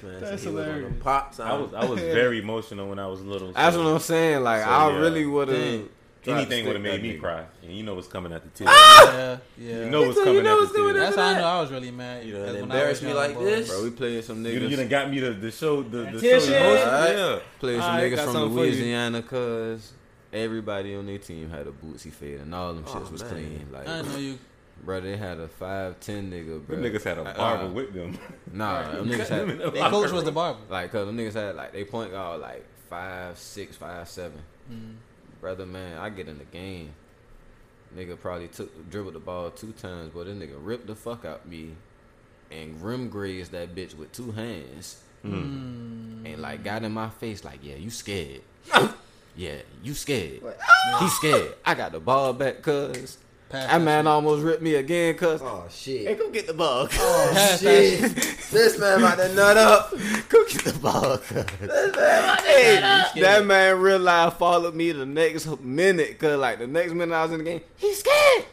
Man, That's he was on them hilarious. Pops. I was I was very emotional when I was little. That's what I'm saying. Like, So, I yeah. really would have. Dang. Anything would have made me cry, and you know what's coming at the tears. Yeah, yeah. You know what's You coming know at the coming tears. That's how I know I was really mad. You know, That's it when I embarrassed me like boy. this. Bro, we played some niggas. you done got me to, to show the, the show shit. emotion. Yeah. Played some Alright, niggas from something for you. Louisiana, cuz everybody on their team had a Boosie fade, and all them Oh, shits was man. clean. Like, I know you. bro, they had a five ten nigga, bro. Them niggas had a barber uh, with them. Nah, them niggas had Their coach was the barber. like, cause them niggas had like they point guard like five six, five seven. Brother, man, I get in the game. Nigga probably took dribbled the ball two times, but this nigga ripped the fuck out me, and rim grazed that bitch with two hands, hmm. and like got in my face like, yeah, you scared. Yeah, you scared. He scared. I got the ball back, cuz. Pass That man almost ripped me again, cuz. Oh shit. Hey, shit. go get the ball. Oh, Pass Shit. this man about to nut up. Go get the ball, cuz. Hey, that man real life followed me the next minute, cuz like the next minute I was in the game, he's scared.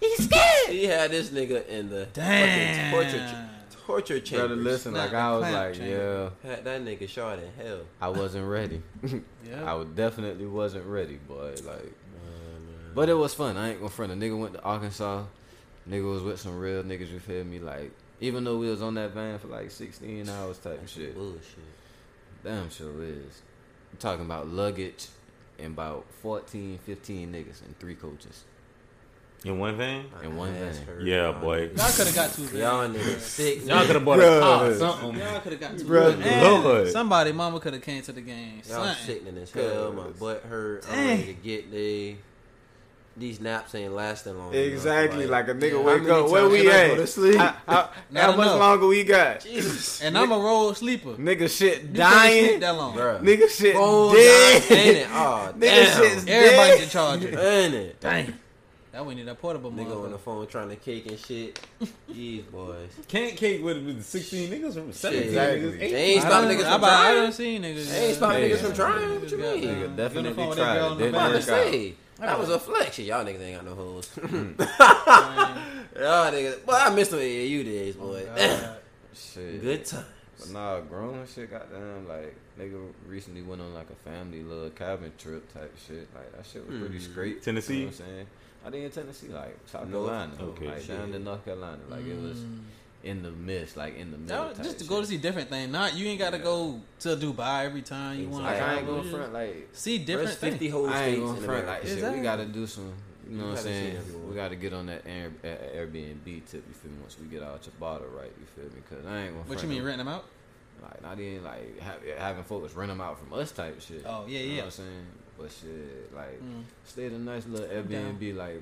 He's scared. He had this nigga in the Damn. fucking torture torture chamber. Brother, listen, like I was like, chamber. yeah, Had that nigga shot in hell. I wasn't ready. Yeah. I definitely wasn't ready, boy. Like, but it was fun. I ain't gonna front. A nigga went to Arkansas. Nigga was with some real niggas. You feel me? Like, even though we was on that van for like 16 hours type shit. Bullshit. Damn sure is. I'm talking about luggage and about 14, 15 niggas and three coaches. In one van? In one van. Yeah, Y'all boy. Y'all could have got two. vans. Y'all vans. niggas sick. Y'all could have bought a car or something. Y'all could have got two. Bruh, vans. Lord. Somebody, mama could have came to the game. Y'all Something. sickening as hell. My butt hurt. I'm ready to get they. These naps ain't lasting long. Exactly, like a nigga Yeah. wake up. Where we at? go to sleep? How, how- Not how much enough. longer we got? Jesus. And I'm a roll sleeper. Nigga shit You dying. sleep that long. Bruh. Nigga shit Phone dead. dying, ain't it? Oh, Nigga damn. shit's Everybody dead. can charge it. Ain't it? Dang. That we need a portable Nigga on the phone trying to cake and shit. These boys. Can't cake with, with 16 niggas from 17 exactly. niggas. They 18. ain't I stopping niggas I from about- I trying. done seen niggas. They ain't stopping niggas from trying. What you got mean? down. Nigga definitely on the phone with tried that girl it. on the Didn't I'm about back. to work out. Say that was a flex. Shit, y'all niggas ain't got no hoes. Y'all niggas. Well, I missed the AAU days, boy. God. Shit. Good time. But nah, grown shit, goddamn, like nigga recently went on like a family little cabin trip type shit. Like that shit was pretty Mm. straight. Tennessee? You know what I'm saying? I did in Tennessee, like South North? Carolina, Okay, like shit. down in North Carolina. Like it was in the midst, like in the That middle. was type just to shit. go to see different things. Not you ain't got to Yeah. go to Dubai every time you want. Like Exactly. I ain't going front, like See There's different 50 things. whole I states ain't in going front, America. like shit. We gotta do some. You know You what I'm saying? We gotta get on that Air, uh, Airbnb tip. You feel me? Once we get out your bottle right, you feel me? Cause I ain't gonna. What you mean no- renting them out? Like not even like ha- having folks rent them out from us type shit. Oh, yeah, You know yeah. what I'm saying? But shit, like Mm. stayed in a nice little. Airbnb, like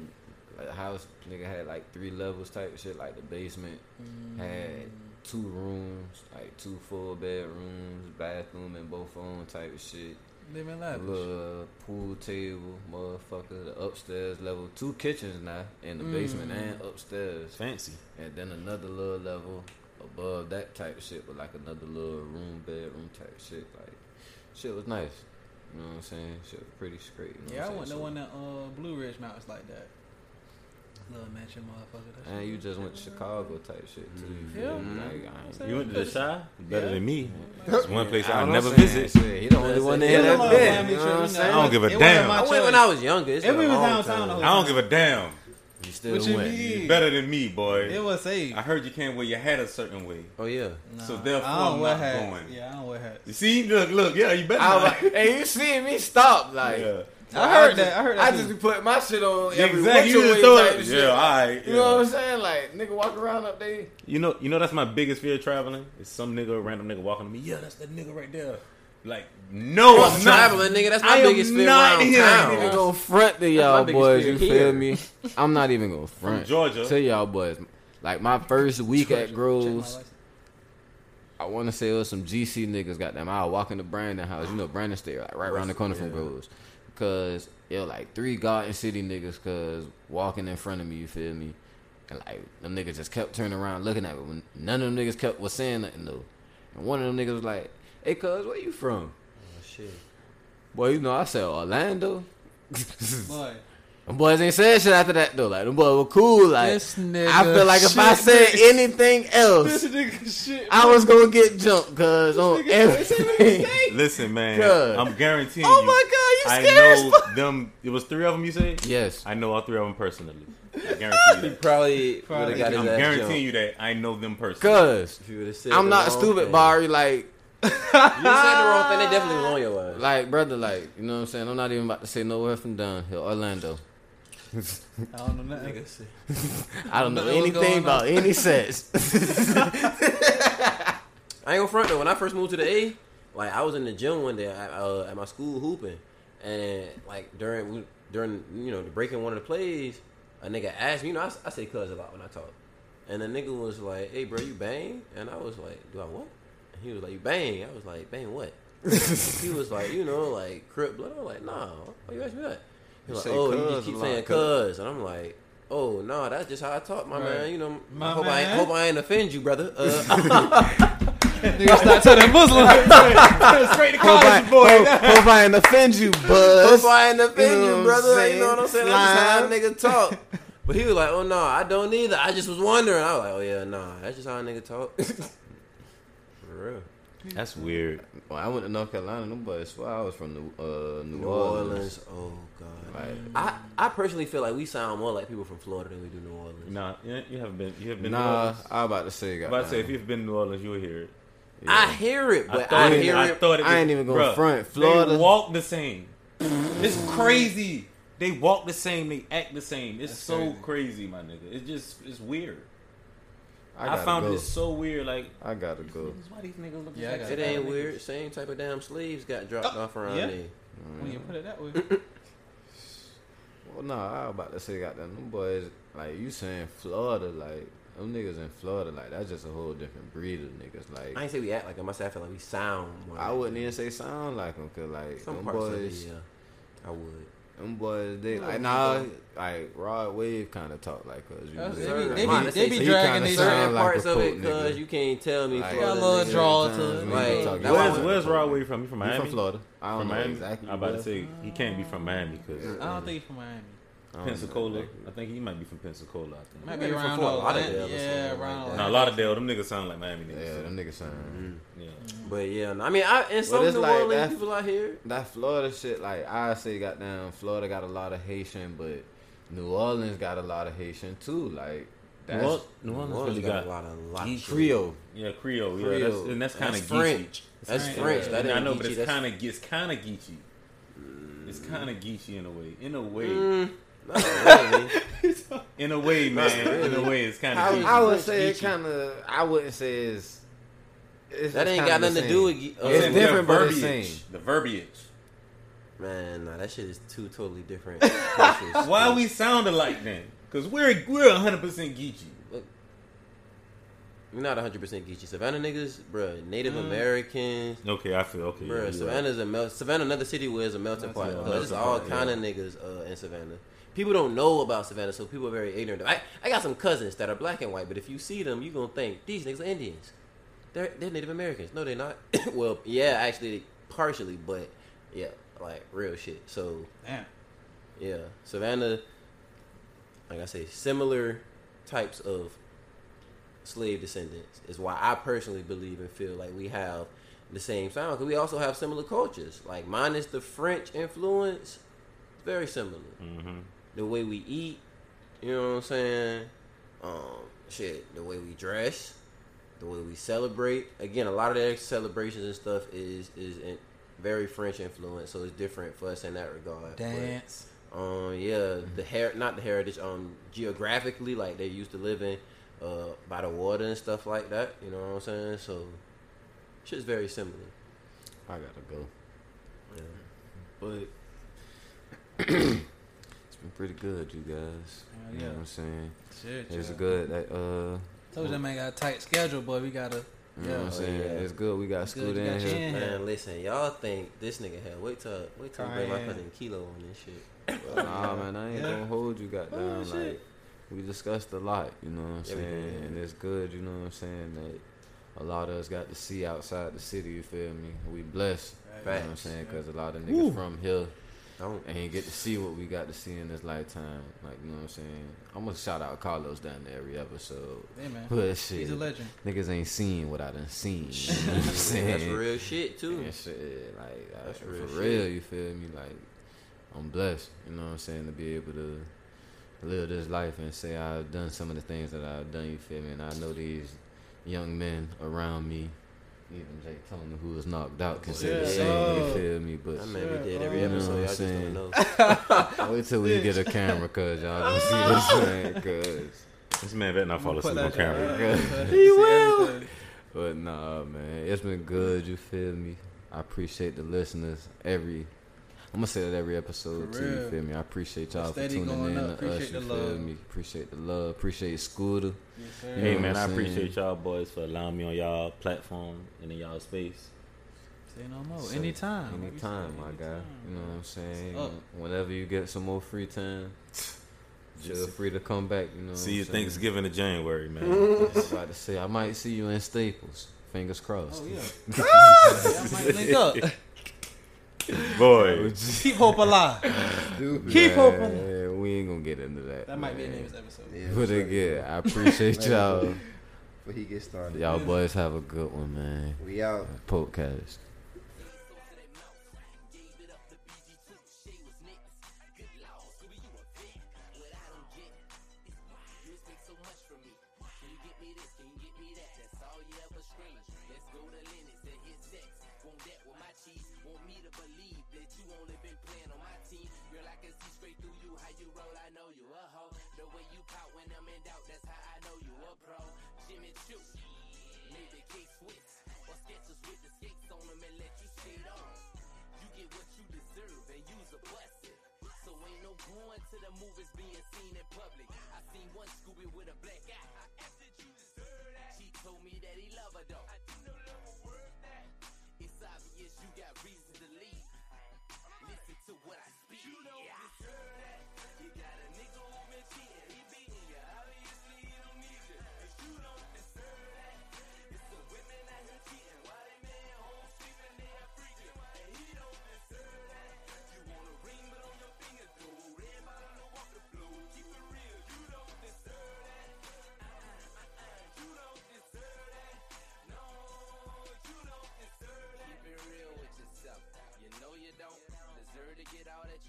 a house. Nigga had like three levels type of shit. Like the basement Mm. had two rooms, like two full bedrooms, bathroom and both on type of shit. Living A lavish. little pool table, motherfucker. The upstairs level, two kitchens now in the basement Mm. and upstairs, Fancy. and then another little level above that type of shit with like another little room, bedroom type shit. Like shit was nice. You know what I'm saying? Shit was pretty straight. You know Yeah, I what I'm went to saying? one that uh, Blue Ridge Mountains like that. Little mansion, motherfucker. That So, and shit you just went to Chicago type shit too. You Yeah. feel me? Like, You went to the Chi? Better Yeah. than me. That's one place I'll I'm never saying, visit. Shit, he the only one that Yeah, had that little bed. You know what I'm saying? I don't give a It damn. I went when. I was younger. It's If been a was long downtown time. the whole I don't give a damn. You still What you went. mean? Better than me, boy. It was safe. I heard you can't wear your hat a certain way. Oh yeah. Nah, So therefore, I don't I'm wear not hats. going. Yeah, I don't wear hats. You see, look, look, yeah, you better I not. like, hey, you see me stop? Like, Yeah. So I heard just- that. I heard that I just be putting my shit on every Exactly. You just throw it. Yeah, shit. all right. You know what I'm saying? Like, nigga walk around up there. You know, you know that's my biggest fear of traveling. Is some nigga, random nigga walking to me. Yeah, that's that nigga right there. Like, no, I'm I'm traveling, not. nigga. That's my I biggest fear not around here. town. I ain't even gonna front to y'all boys. You here. feel me? I'm not even gonna front. Georgia. Tell y'all boys. Like my first week at Groves. I want to say it was some GC niggas. Goddamn, I was walking to Brandon house. You know Brandon stay like right around the corner from Groves. Cause it was like three Garden City niggas. Cause walking in front of me, you feel me? And like them niggas just kept turning around looking at me. When none of them niggas kept was saying nothing though. And one of them niggas was like, "Hey, cuz, where you from?" Oh, shit. Boy, you know I said Orlando. Boy, Them boys ain't said shit after that though. Like them boys were cool. Like This nigga I feel like if I shit. said anything else, nigga shit. I was gonna get jumped. Cause on everything. Listen, man, Good. I'm guaranteeing Oh you. my god, I you scared? as know fuck. them. It was three of them. You say? Yes. I know all three of them personally. I guarantee you that. probably Probably. got his I'm guaranteeing jumped. you that I know them personally. Cause If you would've said I'm not stupid, thing. Barry. Like, You said the wrong thing. They definitely was on your ass. like brother. Like, you know what I'm saying? I'm not even about to say nowhere from downhill, Orlando. I don't know nothing. I don't know Nothing anything about on. any sets. I ain't gonna front though. When I first moved to the A, like I was in the gym one day at, uh, at my school hooping, and like during during you know the breaking one of the plays, a nigga asked me. You know, I, I say cuz a lot when I talk, and the nigga was like, "Hey, bro, you bang?" And I was like, "Do I what?" And he was like, "You bang?" I was like, "Bang what?" he was like, "You know, like crip blood." I was like, "Nah, why you ask me that?" He was You like, "Oh, you just keep lot, saying cuz." cuz," and I'm like. Oh no, that's just how I talk, my Right. man. You know, My I hope I hope I ain't offend you, brother. Uh, Nigga start telling Muslim. Straight to Hope I, college, boy. hope, hope I ain't offend you, buzz. Hope I ain't offend You know you, brother. I'm you know what I'm saying? That's just how a nigga talk. But he was like, "Oh no, I don't either. I just was wondering." I was like, "Oh yeah, nah, that's just how a nigga talk." For real. That's weird. When I went to North Carolina, them boys swear I was from New, uh, New, New Orleans. Orleans. Oh god. Like, I, I personally feel like we sound more like people from Florida than we do New Orleans. Nah, you you haven't been. You haven't been. to New nah, Orleans? I was about to say, I'm about to say if you've been to New Orleans, you'll hear it. I hear it, but I, thought it- hear I it. thought it I was- ain't even gonna bruh, front. Florida- They walk the same. It's crazy. They walk the same. They act the same. It's That's so crazy. crazy. my nigga. It's just it's weird. I, gotta found go. it so weird. Like, I gotta go. why these niggas look Yeah, like got It it. ain't weird. Same type of damn sleeves got dropped Oh, off around yeah. there. when you put it that way. Well, nah, I was about to say, goddamn, them boys, like, you saying Florida, like, them niggas in Florida, like, that's just a whole different breed of niggas. Like, I ain't say we act like them. I said I feel like we sound. More I like wouldn't them. even say sound like them, cause, like, Some them parts boys, of it, yeah. I would. Them boys, they like nah, like Rod Wave kind of talk like us. You know? That's- Certain- They be- they be- they be certain- dragging these- certain parts a of it because you can't tell me. Like, for got a little niggas. draw to it. Sometimes we Like, talk- that That's Where's, where's Rod Wave from? You from He Miami? from Florida. I don't From know Miami? exactly. I'm about to say he can't be from Miami because I don't think he's from Miami. I Pensacola. I think he might be from Pensacola. I think. Might Maybe be from around Fort those. Lauderdale or Yeah, something around. like Now, like- Lauderdale, them niggas sound like Miami niggas. Yeah, so, them niggas sound. yeah. But yeah, I mean, I and some it's New like Orleans that- people out here. That Florida shit, like I say, goddamn, Florida got a lot of Haitian, but New Orleans got a lot of Haitian too. Like New that's Orleans, New Orleans really got, a lot of lot of. Creole. yeah Creole, yeah, Creole. that's, and that's kind of That's French. That's French. French. That I ain't know, but it's kind of it's kind of geechy. It's kind of geeky in a way. In a way, Mm, not really. in a way, man. In a way, it's kind of is- geechy. I would French say it kind of. I wouldn't say it's. it's That ain't got nothing to do with. uh, It's saying different, the but it's verbiage. same. The verbiage. Man, nah, that shit is two totally different. Why we sound alike then? Because we're we're 100 percent geechy. We're not 100% Geechee. Savannah niggas, bruh, Native Americans. Okay, I feel okay. Bruh, yeah, you're right. Savannah's a mel- Savannah, another city where it's a melting pot. Melting it's Melting all pot, kind yeah. of niggas uh, in Savannah. People don't know about Savannah, so people are very ignorant. I, I got some cousins that are black and white, but if you see them, you're gonna think these niggas are Indians. They're they're Native Americans. No, they're not. well, yeah, actually, partially, but yeah, like real shit. So Damn. yeah, Savannah, like I say, similar types of slave descendants is why I personally believe and feel like we have the same sound because we also have similar cultures. Like minus the French influence, very similar. Mhm. The way we eat, you know what I'm saying? Um, shit, the way we dress, the way we celebrate. Again, a lot of their celebrations and stuff is is in, very French influence, so it's different for us in that regard. But, Dance. um, yeah, the hair, not the heritage. Um, geographically, like they used to live in, uh, by the water and stuff like that. You know what I'm saying? So, shit's very similar. I gotta go. Yeah. But It's been pretty good, you guys. Hell You know yeah. what I'm saying? Shit, It's yeah. good. That, uh, Told you that man got a tight schedule, but we gotta. you know what I'm saying? yeah. It's good. We got Good, Scoot in got here. Chin. man, listen, y'all think this nigga hell? Wait till wait till I bring my Crying. cousin Kilo on this shit. Nah, man, I ain't Yeah. gonna hold you, goddamn. Oh, shit. like, we discussed a lot, you know what I'm Yeah, saying? did. And it's good, you know what I'm saying, that a lot of us got to see outside the city, you feel me? We blessed, you know what I'm saying? Because a lot of niggas from here Don't. ain't get to see what we got to see in this lifetime. Like, you know what I'm saying? I'm gonna shout out Carlos down there every episode. Hey man, But shit, he's a legend. niggas ain't seen what I done seen. You know what I'm saying? That's real shit too. And shit, like I- That's for real real, you feel me? Like I'm blessed, you know what I'm saying, to be able to live this life and say I've done some of the things that I've done. You feel me? And I know these young men around me, even Jake telling me who was knocked out, can say the Yeah. same. You Oh. feel me? But I mean, we did every oh. You know episode. what Y'all I'm just saying? don't know. wait till we get a camera, cause y'all gonna see this man, cause. This man better not fall asleep on camera. shit- He will. But nah, man, it's been good. You feel me? I appreciate the listeners. Every I'm gonna say that every episode For too. You real. feel me? I appreciate y'all for tuning going in up. to us. Appreciate You the feel love. me? Appreciate the love. Appreciate Scooter. Yes, sir. You Hey man, I appreciate y'all boys for allowing me on y'all platform and in y'all space. Say no more. So, anytime. Like we Anytime, said, my guy. anytime. You know what I'm saying? Whenever you get some more free time, feel Just- free to come back. You know. See you I'm saying? Thanksgiving to January, man. I about to say I might see you in Staples. Fingers crossed. Oh yeah. yeah I might link up. Boy, Keep hope alive. Keep hope hoping. We ain't gonna get into that. That might be the man. name of this episode. Yeah, But sorry. again, I appreciate y'all. Before he gets started. Y'all boys have a good one, man. We out. Podcast. It's obvious you got reason to leave. Listen to what I speak.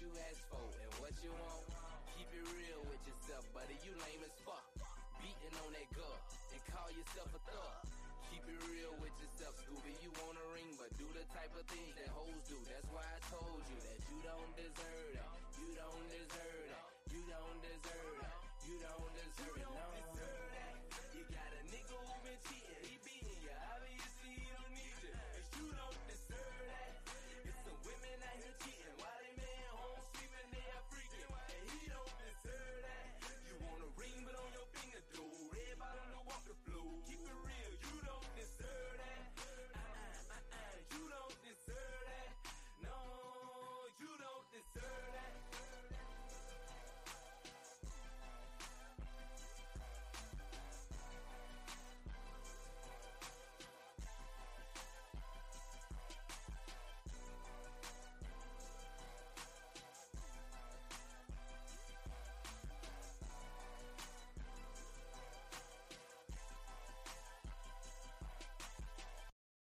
what you ask for and what you want. Keep it real with yourself, buddy. You lame as fuck. Beating on that girl and call yourself a thug. Keep it real with yourself, Scooby. You want a ring, but do the type of things that hoes do. That's why I told you that you don't deserve it. You don't deserve it. You don't deserve it. You don't deserve it. No.